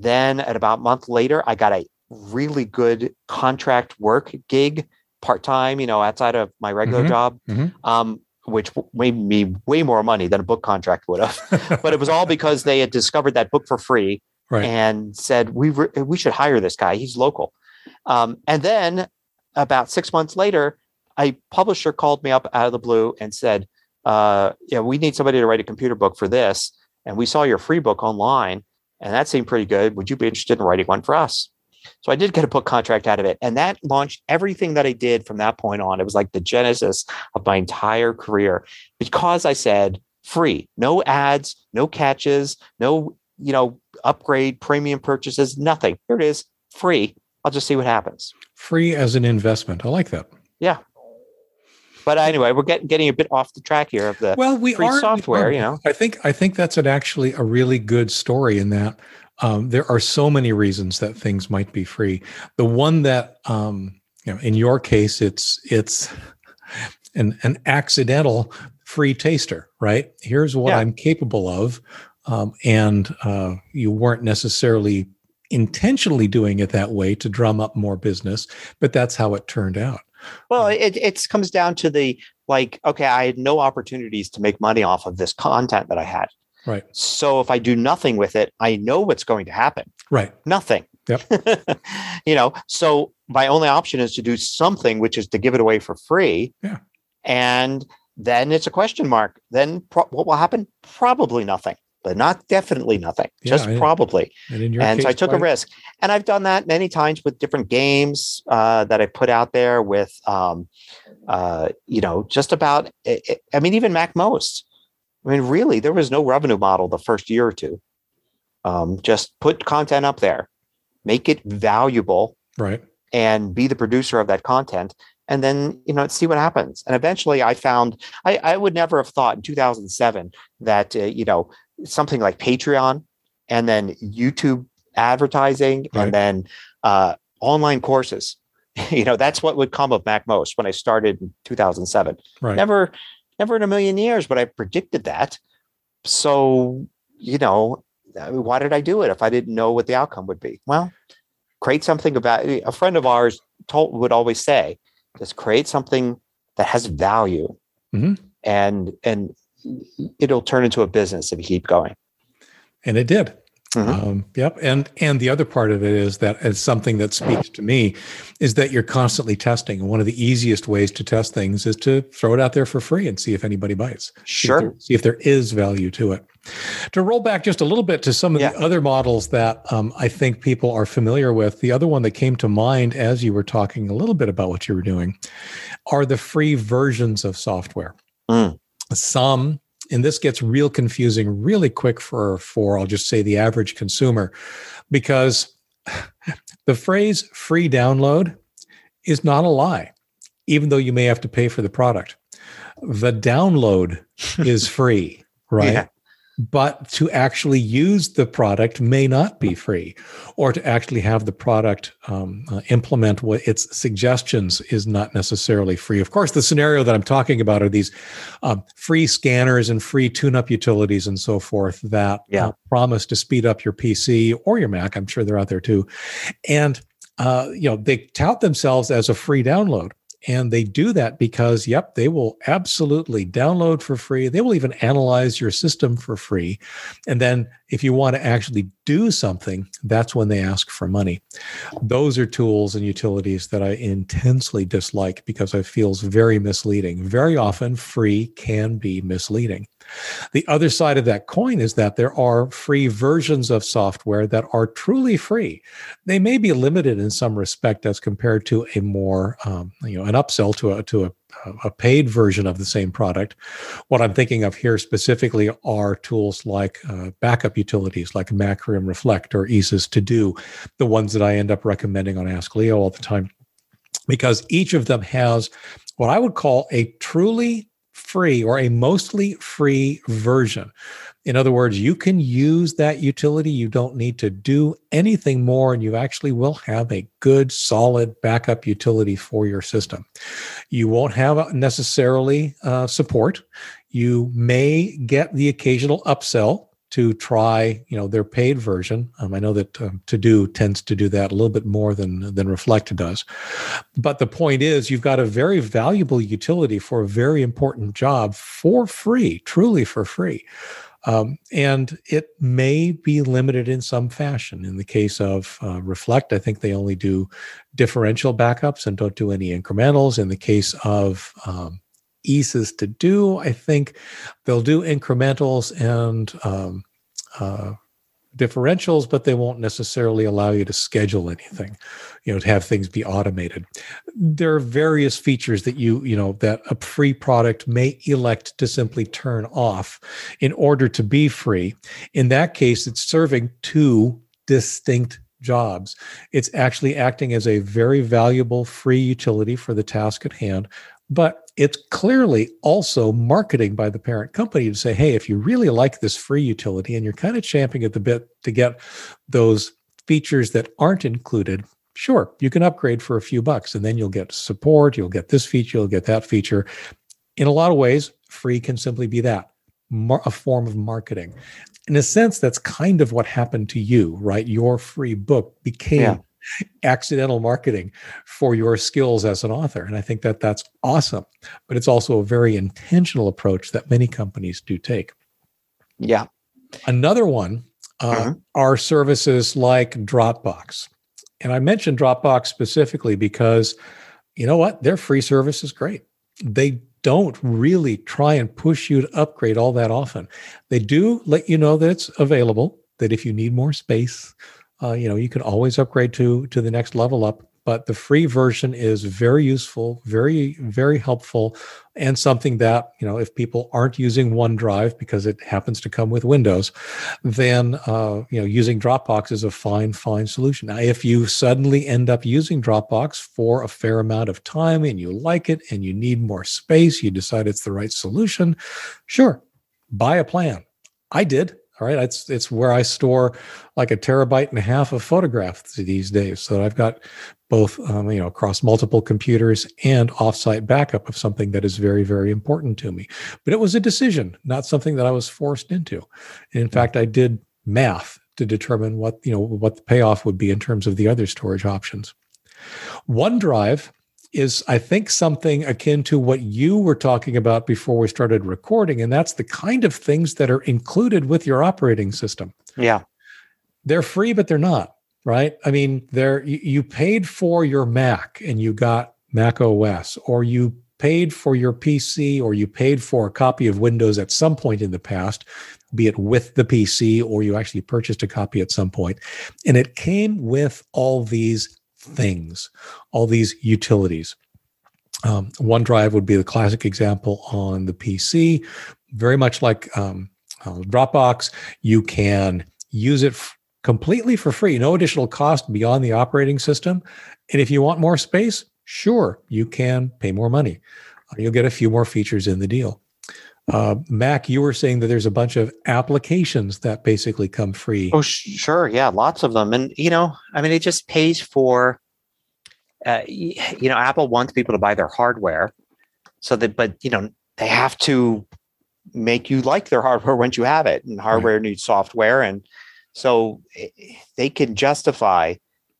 Then, at about a month later, I got a really good contract work gig part time, you know, outside of my regular Mhm. job, Mhm. um, which made me way more money than a book contract would have. *laughs* but it was all because they had discovered that book for free Right. and said we re- we should hire this guy. He's local. Um, and then about six months later, a publisher called me up out of the blue and said, uh, "Yeah, we need somebody to write a computer book for this, and we saw your free book online, and that seemed pretty good. Would you be interested in writing one for us?" So I did get a book contract out of it, and that launched everything that I did from that point on. It was like the genesis of my entire career because I said free, no ads, no catches, no you know upgrade premium purchases, nothing. Here it is, free. I'll just see what happens. Free as an investment. I like that. Yeah. But anyway, we're getting getting a bit off the track here of the Well, we free are we software, are. you know. I think I think that's an actually a really good story in that um, there are so many reasons that things might be free. The one that um, you know, in your case, it's it's *laughs* an an accidental free taster, right? Here's what Yeah. I'm capable of, um, and uh, you weren't necessarily intentionally doing it that way to drum up more business, but that's how it turned out. Well, um, it it comes down to the like, okay, I had no opportunities to make money off of this content that I had. Right. So if I do nothing with it, I know what's going to happen. Right. Nothing. Yep. *laughs* you know, so my only option is to do something, which is to give it away for free. Yeah. And then it's a question mark. Then pro- what will happen? Probably nothing, but not definitely nothing. Yeah, just I- probably And and case, so I took a risk, and I've done that many times with different games uh, that I put out there. With, um, uh, you know, just about. I I- I mean, even MacMost. I mean, really, there was no revenue model the first year or two. Um, just put content up there, make it valuable, Right. and be the producer of that content, and then you know see what happens. And eventually, I found I, I would never have thought in 2007 that uh, you know something like Patreon and then YouTube advertising Right. and then uh, online courses. *laughs* you know that's what would come of MacMost when I started in 2007. Right. Never, never in a million years but I predicted that. So you know, why did I do it if I didn't know what the outcome would be? Well, create something about a friend of ours told would always say, just create something that has value Mhm. and and it'll turn into a business if you keep going. and it did. Mhm. Um, yep. And and the other part of it is that it's something that speaks to me is that you're constantly testing. And one of the easiest ways to test things is to throw it out there for free and see if anybody bites. See if Sure. there- See if there is value to it. To roll back just a little bit to some of Yeah. the other models that um, I think people are familiar with, the other one that came to mind as you were talking a little bit about what you were doing are the free versions of software. Mm. Some, and this gets real confusing really quick for for I'll just say the average consumer, because *sighs* the phrase free download is not a lie, even though you may have to pay for the product. The download *laughs* is free, right? Yeah. But to actually use the product may not be free, or to actually have the product um, uh, implement what its suggestions is not necessarily free. Of course, the scenario that I'm talking about are these um, free scanners and free tune-up utilities and so forth that Yeah. uh, promise to speed up your PC or your Mac. I'm sure they're out there too, and uh, you know they tout themselves as a free download. And they do that because, yep, they will absolutely download for free. They will even analyze your system for free. And then if you want to actually do something, that's when they ask for money. Those are tools and utilities that I intensely dislike because I feels very misleading. Very often, free can be misleading. The other side of that coin is that there are free versions of software that are truly free. They may be limited in some respect as compared to a more, um, you know, an upsell to a to a, a paid version of the same product. What I'm thinking of here specifically are tools like uh, backup utilities, like Macrium Reflect or EaseUS To Do, the ones that I end up recommending on Ask Leo all the time, because each of them has what I would call a truly free or a mostly free version. In other words, you can use that utility. You don't need to do anything more, and you actually will have a good, solid backup utility for your system. You won't have necessarily uh, support. You may get the occasional upsell to try, you know, their paid version. Um, I know that um, To Do tends to do that a little bit more than than Reflect does. But the point is, you've got a very valuable utility for a very important job for free, truly for free. Um, and it may be limited in some fashion. In the case of uh, Reflect, I think they only do differential backups and don't do any incrementals. In the case of um, EaseUS to do, I think they'll do incrementals and um, uh, differentials, but they won't necessarily allow you to schedule anything, you know, to have things be automated. There are various features that you, you know, that a free product may elect to simply turn off in order to be free. In that case, it's serving two distinct jobs. It's actually acting as a very valuable free utility for the task at hand, but it's clearly also marketing by the parent company to say, hey, if you really like this free utility and you're kind of champing at the bit to get those features that aren't included, sure, you can upgrade for a few bucks and then you'll get support, you'll get this feature, you'll get that feature. In a lot of ways, free can simply be that a form of marketing. In a sense, that's kind of what happened to you, right? Your free book became yeah accidental marketing for your skills as an author. And I think that that's awesome. But it's also a very intentional approach that many companies do take. Yeah. Another one uh, mm-hmm. are services like Dropbox. And I mentioned Dropbox specifically because you know what? Their free service is great. They don't really try and push you to upgrade all that often. They do let you know that it's available, that if you need more space, uh, you know you can always upgrade to to the next level up but the free version is very useful very very helpful and something that you know if people aren't using onedrive because it happens to come with windows then uh, you know using dropbox is a fine fine solution. Now if you suddenly end up using dropbox for a fair amount of time and you like it and you need more space you decide it's the right solution sure buy a plan. I did all right, it's it's where I store like a terabyte and a half of photographs these days. So I've got both um, you know across multiple computers and offsite backup of something that is very very important to me. But it was a decision, not something that I was forced into. And in hmm. fact, I did math to determine what you know what the payoff would be in terms of the other storage options. OneDrive is, I think, something akin to what you were talking about before we started recording. And that's the kind of things that are included with your operating system. Yeah. They're free, but they're not, right? I mean, they're, you, paid for your Mac and you got Mac OS, or you paid for your PC, or you paid for a copy of Windows at some point in the past, be it with the PC or you actually purchased a copy at some. And it came with all these things, all these utilities. Um, OneDrive would be the classic example on the PC. Very much like um, uh, Dropbox, you can use it f- completely for free, no additional cost beyond the operating system. And if you want more space, sure, you can pay more money. Uh, you'll get a few more features in the deal. Uh, Mac, you were saying that there's a bunch of applications that basically come free. Oh, sh- sure. Yeah, lots of them. And, you know, I mean, it just pays for, uh, you know, Apple wants people to buy their hardware. So that, but, you know, they have to make you like their *laughs* hardware once you have it. And hardware right. needs software. And so eh, they can justify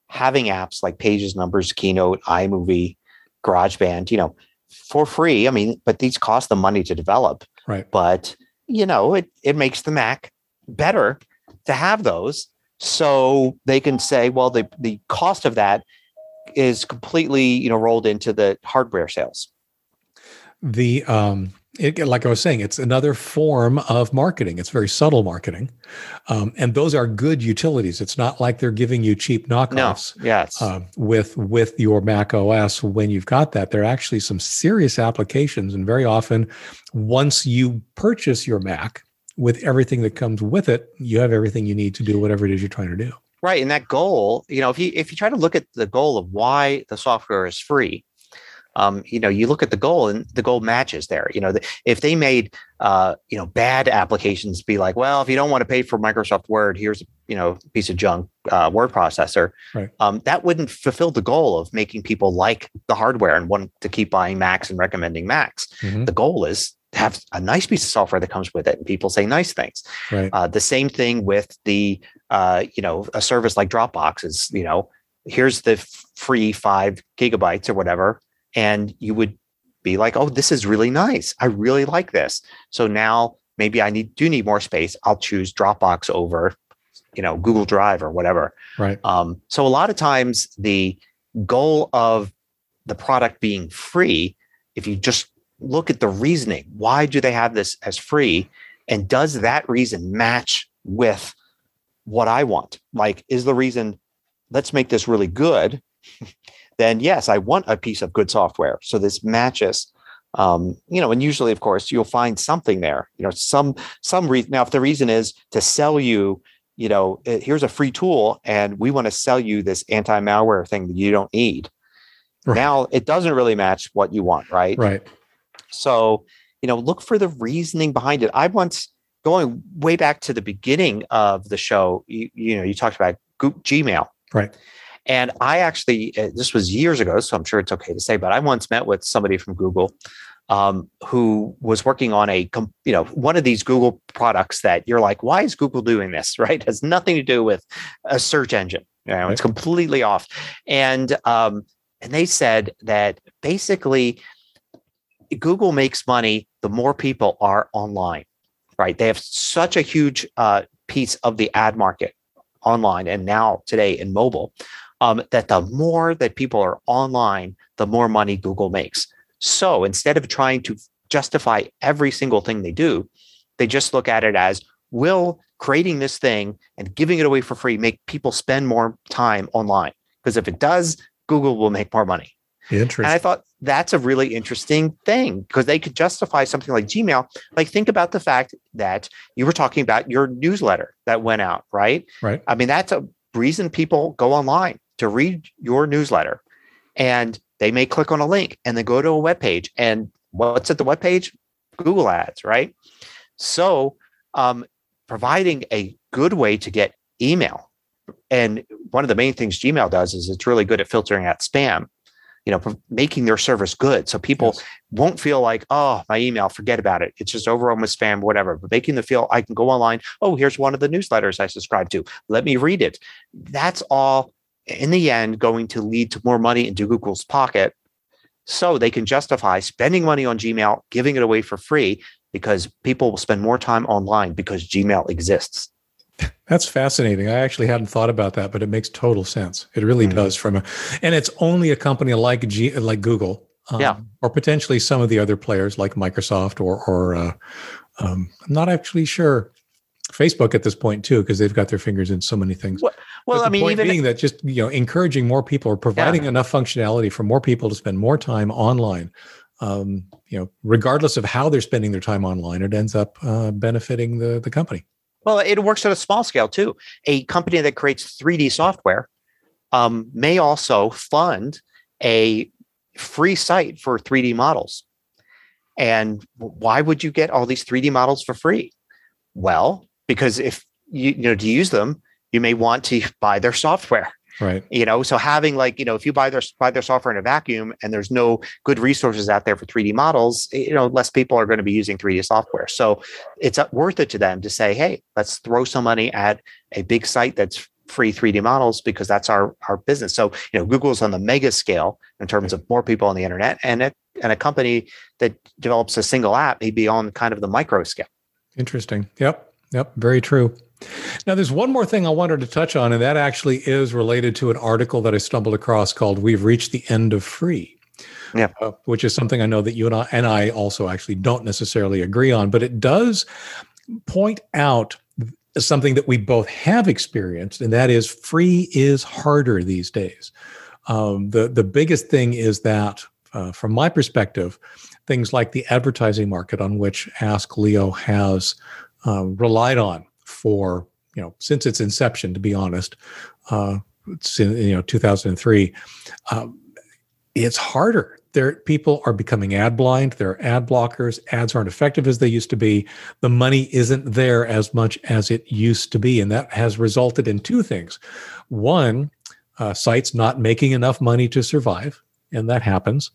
having apps like Pages, Numbers, Keynote, iMovie, GarageBand, you know, for free. I mean, but these cost them money to develop. Right. But you know, it it makes the Mac better to have those. So they can say, well, the the cost of that is completely, you know, rolled into the hardware sales. The um it, like I was saying, it's another form of marketing. It's very subtle marketing, um, and those are good utilities. It's not like they're giving you cheap knockoffs. No, yes, uh, with with your Mac OS. When you've got that, there are actually some serious applications, and very often, once you purchase your Mac with everything that comes with it, you have everything you need to do whatever it is you're trying to do. Right, and that goal, you know, if you if you try to look at the goal of why the software is free, um, you know, you look at the goal and the goal matches there. You know, the, if they made, uh, you know, bad applications be like, well, if you don't want to pay for Microsoft Word, here's, you know, a piece of junk uh, word processor. Right. Um, that wouldn't fulfill the goal of making people like the hardware and want to keep buying Macs and recommending Macs. Mm-hmm. The goal is have a nice piece of software that comes with it and people say nice things right uh, the same thing with the uh, you know a service like dropbox is you know here's the free five gigabytes or whatever and you would be like oh this is really nice i really like this so now maybe i need do need more space i'll choose dropbox over you know google drive or whatever right um, so a lot of times the goal of the product being free if you just look at the reasoning. Why do they have this as free? And does that reason match with what I want? Like, is the reason, let's make this really good? *laughs* then yes, I want a piece of good software. So this matches. Um, you know, and usually, of course, you'll find something there. You know, some some reason. Now, if the reason is to sell you, you know, eh, here's a free tool, and we want to sell you this anti-malware thing that you don't need. Right. Now, it doesn't really match what you want, right? Right. So, you know, look for the reasoning behind it. I once going way back to the beginning of the show, you, you know, you talked about Gmail. Right. And I actually, uh, this was years ago, so I'm sure it's okay to say, but I once met with somebody from Google um, who was working on a, you know, one of these Google products that you're like, why is Google doing this? *laughs* Right? It has nothing to do with a search engine. You know, it's completely off. And um, and they said that basically Google makes money the more people are online, right? They have such a huge uh, piece of the ad market online and now today in mobile um, that the more that people are online, the more money Google makes. So instead of trying to justify every single thing they do, they just look at it as will creating this thing and giving it away for free make people spend more time online? Because if it does, Google will make more money. Interesting. And I thought that's a really interesting thing because they could justify something like Gmail. Like, think about the fact that you were talking about your newsletter that went out, right? Right. I mean, that's a reason people go online to read your newsletter. And they may click on a link and then go to a web page. And what's at the web page? Google ads, right? So, um, providing a good way to get email. And one of the main things Gmail does is it's really good at filtering out spam you know making their service good so people yes. won't feel like oh my email forget about it it's just overrun with spam whatever but making them feel i can go online oh here's one of the newsletters i subscribe to let me read it that's all in the end going to lead to more money into google's pocket so they can justify spending money on gmail giving it away for free because people will spend more time online because gmail exists that's fascinating. I actually hadn't thought about that, but it makes total sense. It really mm-hmm. does. From a, and it's only a company like G, like Google, um, yeah, or potentially some of the other players like Microsoft or or uh, um, I'm not actually sure. Facebook at this point too, because they've got their fingers in so many things. Well, well I mean, point even being that just you know encouraging more people or providing yeah. enough functionality for more people to spend more time online. Um, you know, regardless of how they're spending their time online, it ends up uh, benefiting the the company. Well, it works at a small scale too. A company that creates 3D software um, may also fund a free site for 3D models. And why would you get all these 3D models for free? Well, because if you, you know to use them, you may want to buy their software. Right. You know, so having like, you know, if you buy their buy their software in a vacuum and there's no good resources out there for 3D models, you know, less people are going to be using 3D software. So it's worth it to them to say, hey, let's throw some money at a big site that's free 3D models because that's our our business. So, you know, Google's on the mega scale in terms of more people on the internet and it, and a company that develops a single app may be on kind of the micro scale. Interesting. Yep. Yep. Very true. Now, there's one more thing I wanted to touch on, and that actually is related to an article that I stumbled across called "We've Reached the End of Free." Yeah, uh, which is something I know that you and I and I also actually don't necessarily agree on, but it does point out something that we both have experienced, and that is free is harder these days. Um, the the biggest thing is that, uh, from my perspective, things like the advertising market on which Ask Leo has uh, relied on for you know since its inception. To be honest, uh, you know 2003, um, it's harder. There, people are becoming ad blind. There are ad blockers. Ads aren't effective as they used to be. The money isn't there as much as it used to be, and that has resulted in two things. One, uh, sites not making enough money to survive, and that happens.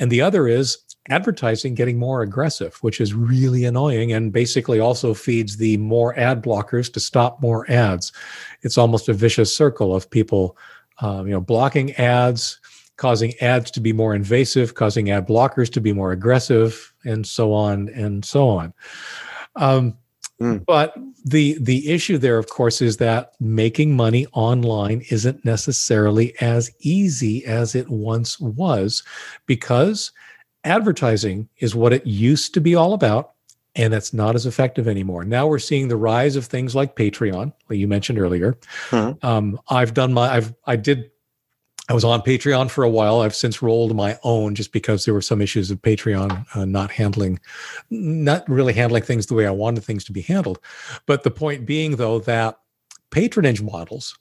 And the other is advertising getting more aggressive, which is really annoying and basically also feeds the more ad blockers to stop more ads. It's almost a vicious circle of people, um, you know, blocking ads, causing ads to be more invasive, causing ad blockers to be more aggressive, and so on and so on. Um, mm. But the the issue there, of course, is that making money online isn't necessarily as easy as it once was, because advertising is what it used to be all about and it's not as effective anymore. Now we're seeing the rise of things like Patreon, like you mentioned earlier. Mm-hmm. Um, I've done my, I've, I did, I was on Patreon for a while. I've since rolled my own just because there were some issues of Patreon uh, not handling, not really handling things the way I wanted things to be handled. But the point being, though, that patronage models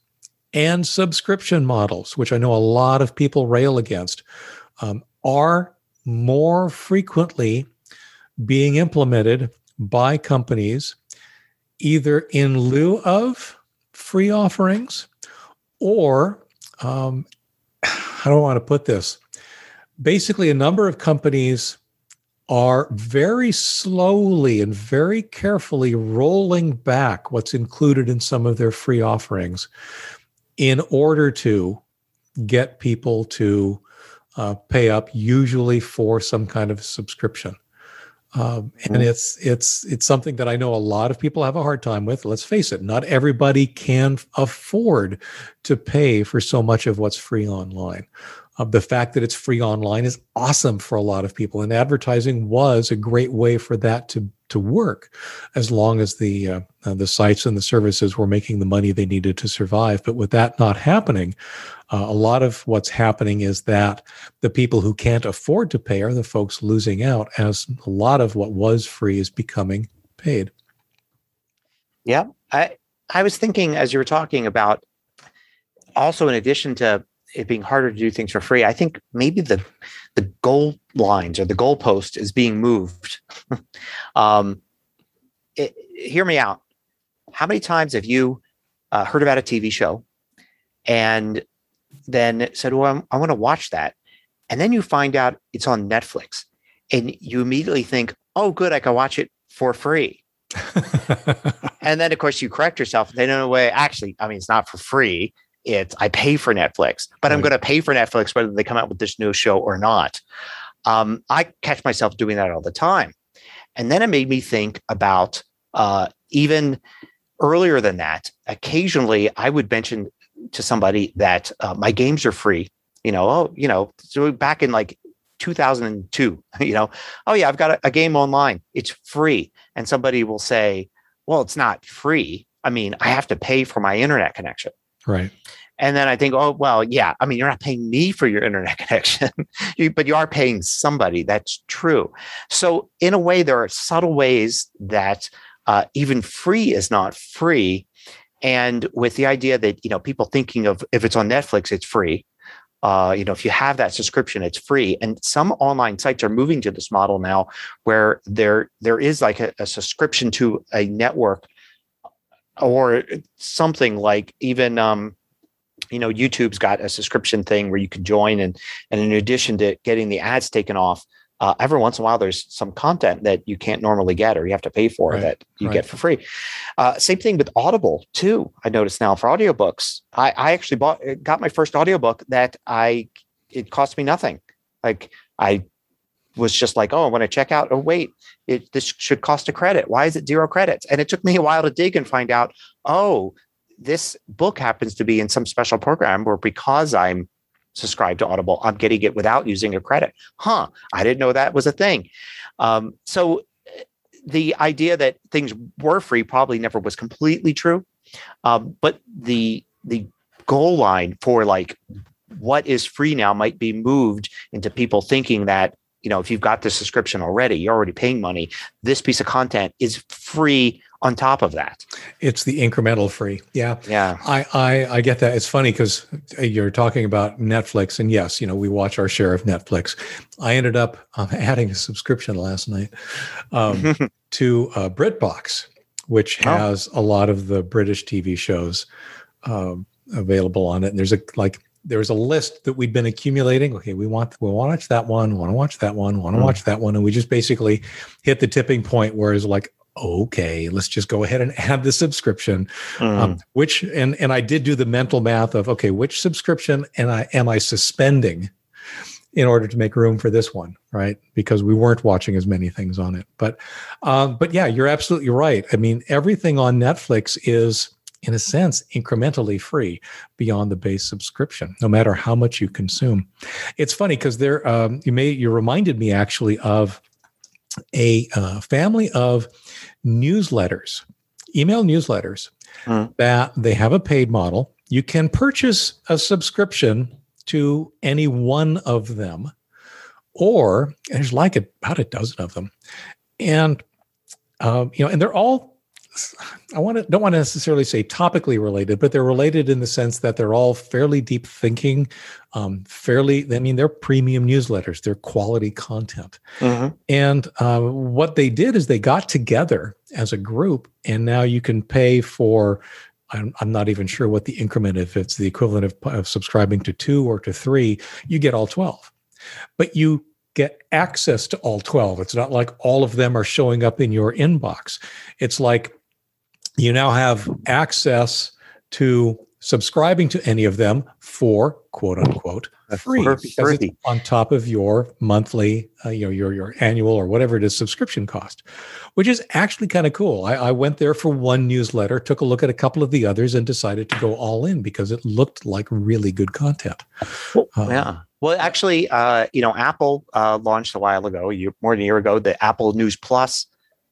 and subscription models, which I know a lot of people rail against, um, are more frequently being implemented by companies either in lieu of free offerings or um, *sighs* how don't want to put this? Basically, a number of companies are very slowly and very carefully rolling back what's included in some of their free offerings in order to get people to uh, pay up, usually for some kind of subscription. Um, and mm. it's it's it's something that I know a lot of people have a hard time with. Let's face it, not everybody can afford to pay for so much of what's free online. Uh, the fact that it's free online is awesome for a lot of people, and advertising was a great way for that to to work, as long as the uh, uh, the sites and the services were making the money they needed to survive. But with that not happening, uh, a lot of what's happening is that the people who can't afford to pay are the folks losing out, as a lot of what was free is becoming paid. Yeah, I I was thinking as you were talking about also in addition to it being harder to do things for free, I think maybe the the goal lines or the goalpost is being moved. *laughs* um, it, hear me out. How many times have you uh, heard about a TV show and then said, Well, I want to watch that. And then you find out it's on Netflix and you immediately think, Oh, good, I can watch it for free. *laughs* and then, of course, you correct yourself. They don't know way. Actually, I mean, it's not for free. It's I pay for Netflix, but right. I'm going to pay for Netflix whether they come out with this new show or not. Um, I catch myself doing that all the time, and then it made me think about uh, even earlier than that. Occasionally, I would mention to somebody that uh, my games are free. You know, oh, you know, so back in like 2002, *laughs* you know, oh yeah, I've got a, a game online. It's free, and somebody will say, well, it's not free. I mean, I have to pay for my internet connection. Right. And then I think, oh, well, yeah, I mean, you're not paying me for your internet *laughs* connection, you, but you are paying somebody. That's true. So, in a way, there are subtle ways that uh, even free is not free and with the idea that you know people thinking of if it's on netflix it's free uh, you know if you have that subscription it's free and some online sites are moving to this model now where there there is like a, a subscription to a network or something like even um, you know youtube's got a subscription thing where you can join and and in addition to getting the ads taken off uh, every once in a while there's some content that you can't normally get or you have to pay for right, that you right. get for free. Uh, same thing with audible too i noticed now for audiobooks. I, I actually bought got my first audiobook that i it cost me nothing. Like i was just like oh i want to check out oh wait it, this should cost a credit why is it zero credits and it took me a while to dig and find out oh this book happens to be in some special program where because i'm subscribed to Audible, I'm getting it without using a credit. Huh. I didn't know that was a thing. Um, so the idea that things were free probably never was completely true. Um, but the the goal line for like what is free now might be moved into people thinking that you know if you've got the subscription already you're already paying money this piece of content is free on top of that. It's the incremental free. Yeah. Yeah. I, I, I get that. It's funny because you're talking about Netflix and yes, you know, we watch our share of Netflix. I ended up um, *laughs* adding a subscription last night um, *laughs* to uh, BritBox, which oh. has oh. a lot of the British TV shows um, available on it. And there's a, like, there was a list that we'd been accumulating. Okay, we want we want to watch that one, want to watch that one, want to mm. watch that one, and we just basically hit the tipping point where it's like, okay, let's just go ahead and *laughs* add the subscription. Mm. Um, which and and I did do the mental math of okay, which subscription and I am I suspending in order to make room for this one, right? Because we weren't watching as many things on it. But um, but yeah, you're absolutely right. I mean, everything on Netflix is in a sense, incrementally free beyond the base subscription, no matter how much you consume. It's funny because there, um, you may, you reminded me actually of a uh, family of newsletters, email newsletters mm. that they have a paid model. You can purchase a subscription to any one of them, or there's like about a dozen of them, and um, you know, and they're all I want to don't want to necessarily say topically related, but they're related in the sense that they're all fairly deep thinking, um, fairly. I mean, they're premium newsletters. They're quality content, mm-hmm. and uh, what they did is they got together as a group, and now you can pay for. I'm, I'm not even sure what the increment, if it's the equivalent of, of subscribing to two or to three, you get all twelve, but you get access to all 12. It's not like all of them are showing up in your inbox. It's like you now have access to subscribing to any of them for quote unquote free because free. it's on top of your monthly uh, you know your your annual or whatever it is subscription cost which is actually kind of cool. I, I, went there for one newsletter took a look at a couple of the others and decided to go all in because it looked like really good content. Well, um, yeah. Well actually uh, you know apple uh, launched a while ago more than a year ago the apple news plus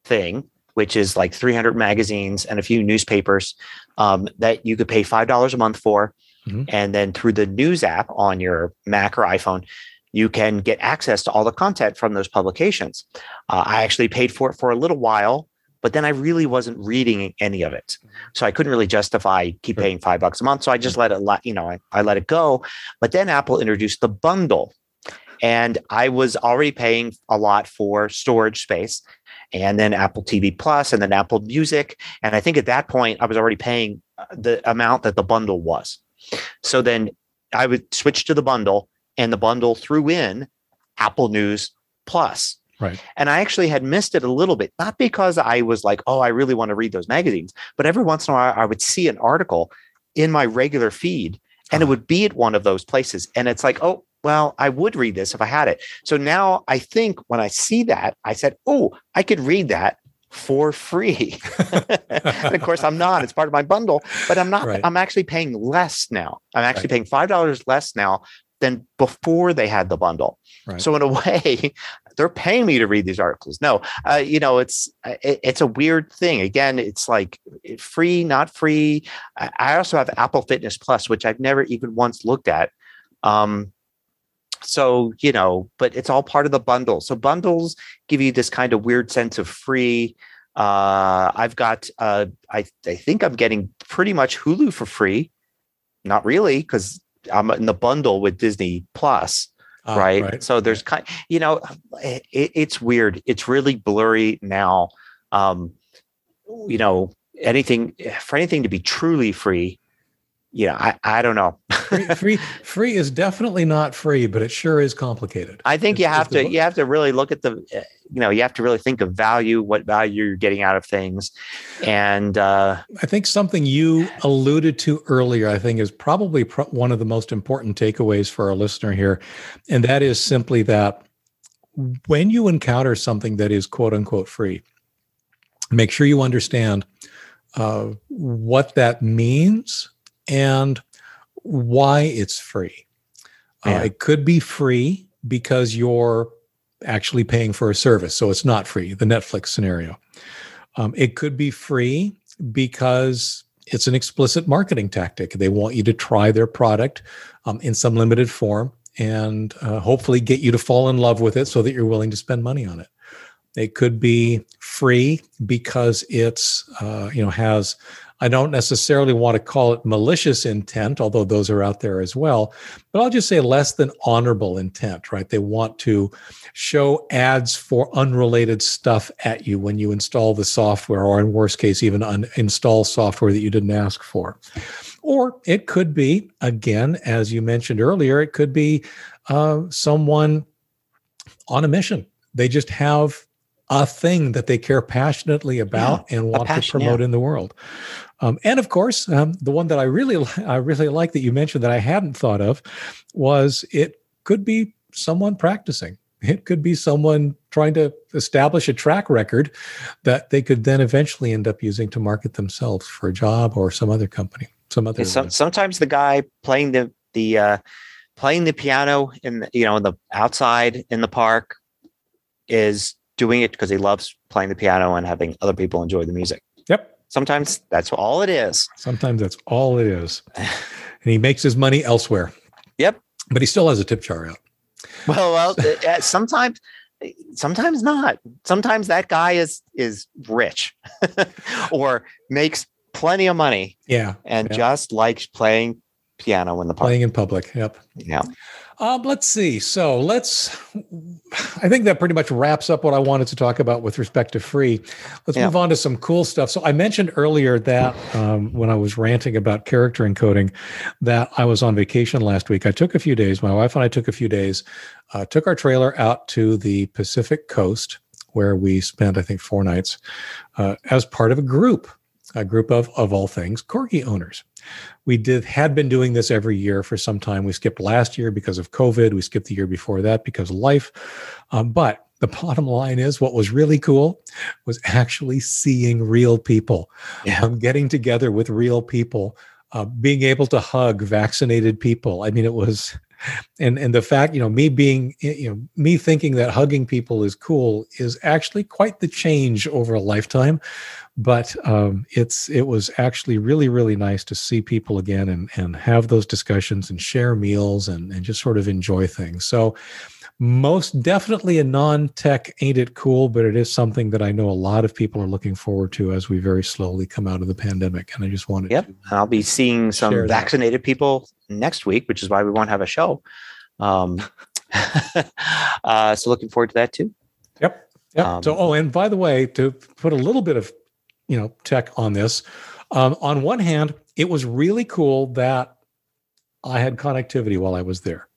thing which is like 300 magazines and a few newspapers um, that you could pay $5 a month for. Mm-hmm. And then through the news app on your Mac or iPhone, you can get access to all the content from those publications. Uh, I actually paid for it for a little while, but then I really wasn't reading any of it. So I couldn't really justify keep paying five bucks a month. So I just let it, you know, I, I let it go. But then Apple introduced the bundle. And I was already paying a lot for storage space and then Apple TV Plus, and then Apple Music. And I think at that point, I was already paying uh, the amount that the bundle was. So then I would switch to the bundle, and the bundle threw in Apple News Plus. Right. And I actually had missed it a little bit, not because I was like, oh, I really want to read those magazines, but every once in a while I would see an article in my regular feed and uh-huh. it would be at one of those places. And it's like, oh, well, I would read this if I had it. So now I think when I see that, I said, oh, I could read that for free. *laughs* and of course, I'm not. It's part of my bundle, but I'm not. Right. I'm actually paying less now. I'm actually right. paying five dollars less now than before they had the bundle. Right. So in a *laughs* way, they're paying me to read these articles. No, uh, you know, it's it, it's a weird thing. Again, it's like free, not free. I also have Apple Fitness Plus, which I've never even once looked at. Um, so you know but it's all part of the bundle so bundles give you this kind of weird sense of free uh i've got uh i i think i'm getting pretty much hulu for free not really because i'm in the bundle with disney plus uh, right? right? so there's kind you know it, it's weird it's really blurry now um you know anything for anything to be truly free you know, I, I don't know. free, *laughs* free, free is definitely not free, but it sure is complicated. I think it's, you have to you have to really look at the eh, you know you have to really think of value, what value you're getting out of things, and uh, I think something you alluded to earlier, I think, is probably pro- one of the most important takeaways for our listener here, and that is simply that when you encounter something that is quote unquote free, make sure you understand uh, what that means and why it's free. Uh, yeah. Uh, it could be free because you're actually paying for a service, so it's not free, the Netflix scenario. Um, it could be free because it's an explicit marketing tactic. They want you to try their product um, in some limited form and uh, hopefully get you to fall in love with it so that you're willing to spend money on it. It could be free because it's uh, you know has I don't necessarily want to call it malicious intent, although those are out there as well. But I'll just say less than honorable intent, right? They want to show ads for unrelated stuff at you when you install the software, or in worst case, even uninstall software that you didn't ask for. Or it could be, again, as you mentioned earlier, it could be uh, someone on a mission. They just have a thing that they care passionately about yeah, and want passion, to promote yeah. in the world. Um, and of course, um, the one that I really, I really like that you mentioned that I hadn't thought of was it could be someone practicing. It could be someone trying to establish a track record that they could then eventually end up using to market themselves for a job or some other company, some other. Some, sometimes the guy playing the the uh, playing the piano in the, you know in the outside in the park is doing it because he loves playing the piano and having other people enjoy the music. Yep. Sometimes that's all it is. Sometimes that's all it is. *laughs* and he makes his money elsewhere. Yep. But he still has a tip jar out. Well, well, uh, uh, sometimes sometimes not. Sometimes that guy is is rich *laughs* or makes plenty of money. Yeah. And yeah. just likes playing piano in the park. Playing in public. Yep. Yeah. Um, let's see. So let's. I think that pretty much wraps up what I wanted to talk about with respect to free. Let's yeah. move on to some cool stuff. So I mentioned earlier that um, when I was ranting about character encoding, that I was on vacation last week. I took a few days. My wife and I took a few days. Uh, took our trailer out to the Pacific Coast, where we spent I think four nights uh, as part of a group a group of, of all things, corgi owners. We did had been doing this every year for some time. We skipped last year because of COVID. We skipped the year before that because of life. Um, but the bottom line is what was really cool was actually seeing real people, yeah. um, getting together with real people, uh, being able to hug vaccinated people. I mean, it was and and the fact you know me being you know me thinking that hugging people is cool is actually quite the change over a lifetime. But um, it's it was actually really really nice to see people again and and have those discussions and share meals and and just sort of enjoy things. So most definitely a non-tech ain't it cool but it is something that i know a lot of people are looking forward to as we very slowly come out of the pandemic and i just wanted to yep i'll be seeing some vaccinated that. people next week which is why we won't have a show um, *laughs* uh, so looking forward to that too yep Yep. Um, so, oh, and by the way, to put a little bit of you know tech on this. Um, on one hand, it was really cool that I had connectivity while I was there.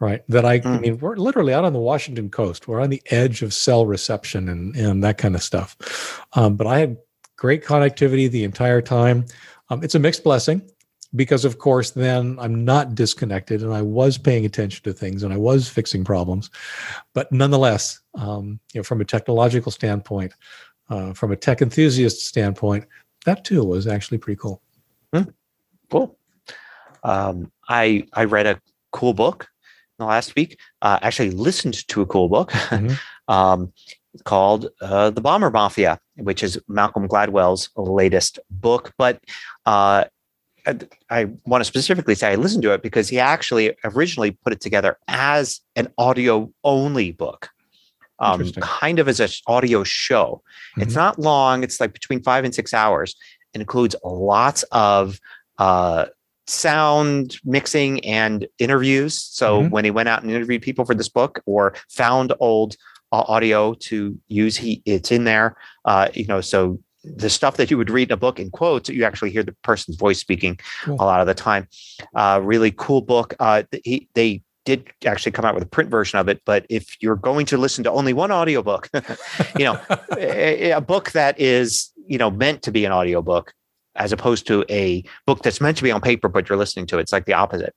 Right. That I, mm. I mean, we're literally out on the Washington coast. We're on the edge of cell reception and, and that kind of stuff. Um, but I had great connectivity the entire time. Um, it's a mixed blessing because, of course, then I'm not disconnected and I was paying attention to things and I was fixing problems. But nonetheless, um, you know, from a technological standpoint, uh, from a tech enthusiast standpoint, that too was actually pretty cool. Hmm. Cool. Um, I I read a cool book the last week. Uh, actually, listened to a cool book mm-hmm. *laughs* um, called uh, "The Bomber Mafia," which is Malcolm Gladwell's latest book. But uh, I, I want to specifically say I listened to it because he actually originally put it together as an audio only book um, kind of as an audio show. Mm-hmm. It's not long, it's like between five and six hours. It includes lots of uh, sound mixing and interviews. So mm-hmm. when he went out and interviewed people for this book or found old uh, audio to use, he it's in there. Uh, you know, so the stuff that you would read in a book in quotes, you actually hear the person's voice speaking cool. a lot of the time. Uh, really cool book. Uh, he, they did actually come out with a print version of it but if you're going to listen to only one audiobook *laughs* you know *laughs* a, a, book that is you know meant to be an audiobook as opposed to a book that's meant to be on paper but you're listening to it. it's like the opposite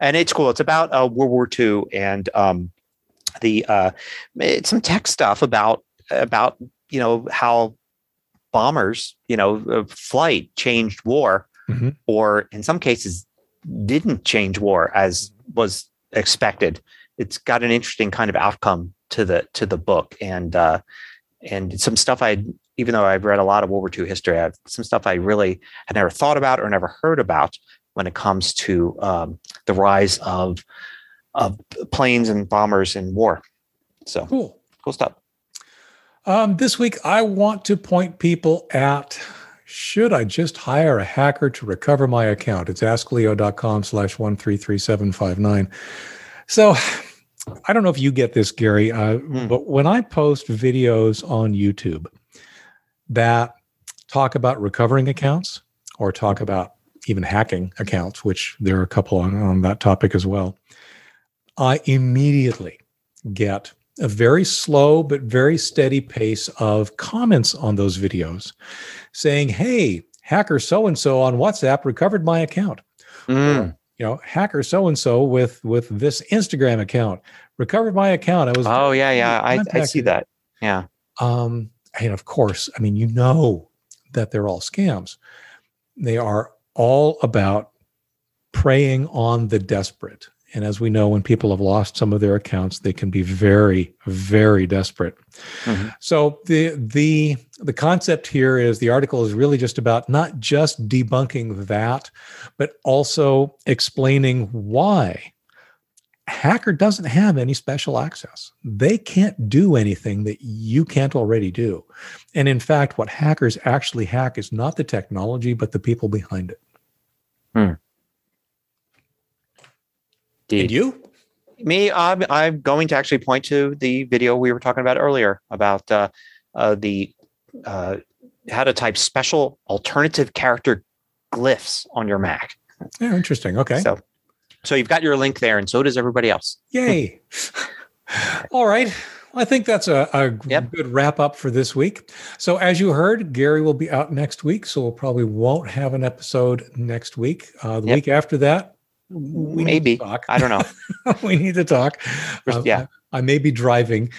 and it's cool it's about uh, world war ii and um, the uh, some tech stuff about about you know how bombers you know uh, flight changed war mm-hmm. or in some cases didn't change war as was expected. It's got an interesting kind of outcome to the to the book, and uh, and some stuff I, even though I've read a lot of World War II history, I have some stuff I really had never thought about or never heard about when it comes to um, the rise of of planes and bombers in war. So cool, cool stuff. Um, this week, I want to point people at should I just hire a hacker to recover my account? It's askleo.com slash 133759. So I don't know if you get this, Gary, uh, Hmm. but when I post videos on YouTube that talk about recovering accounts or talk about even hacking accounts, which there are a couple on, on that topic as well, I immediately get a very slow but very steady pace of comments on those videos saying, Hey, hacker so and so on WhatsApp recovered my account. Mm. You know, hacker so and so with with this Instagram account recovered my account. I was Oh yeah, yeah. I, I see that. Yeah. Um, and of course, I mean, you know that they're all scams. They are all about preying on the desperate. And as we know, when people have lost some of their accounts, they can be very, very desperate. Mhm. So the the the concept here is the article is really just about not just debunking that, but also explaining why hacker doesn't have any special access. They can't do anything that you can't already do. And in fact, what hackers actually hack is not the technology, but the people behind it. Indeed. you? Me, I'm, I'm going to actually point to the video we were talking about earlier about uh, uh, the uh, how to type special alternative character glyphs on your Mac. Yeah, interesting. Okay. So, so you've got your link there, and so does everybody else. Yay. *laughs* All right. I think that's a, a Yep. good wrap up for this week. So, as you heard, Gary will be out next week. So, we'll probably won't have an episode next week. Uh, the Yep. week after that, we need Maybe. to talk. I don't know. *laughs* we need to talk. Uh, yeah. I, I may be driving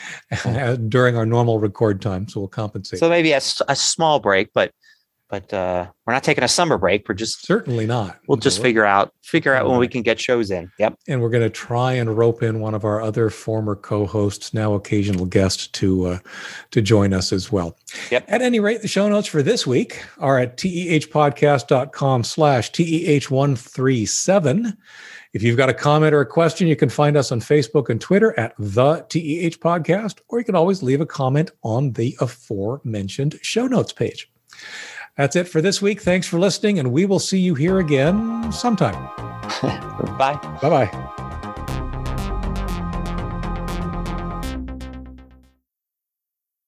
*laughs* during our normal record time, so we'll compensate. So maybe a small break, but but uh, we're not taking a summer break. We're just Certainly not. we'll just figure out figure out when we can get shows in. Yep. and we're going to try and rope in one of our other former co-hosts, now occasional guest, to uh, to join us as well. Yep. At any rate, the show notes for this week are at tehpodcast.com slash teh137. If you've got a comment or a question, you can find us on Facebook and Twitter at the TEH Podcast, or you can always leave a comment on the aforementioned show notes page. That's it for this week. Thanks for listening, and we will see you here again sometime. *laughs* Bye. Bye bye.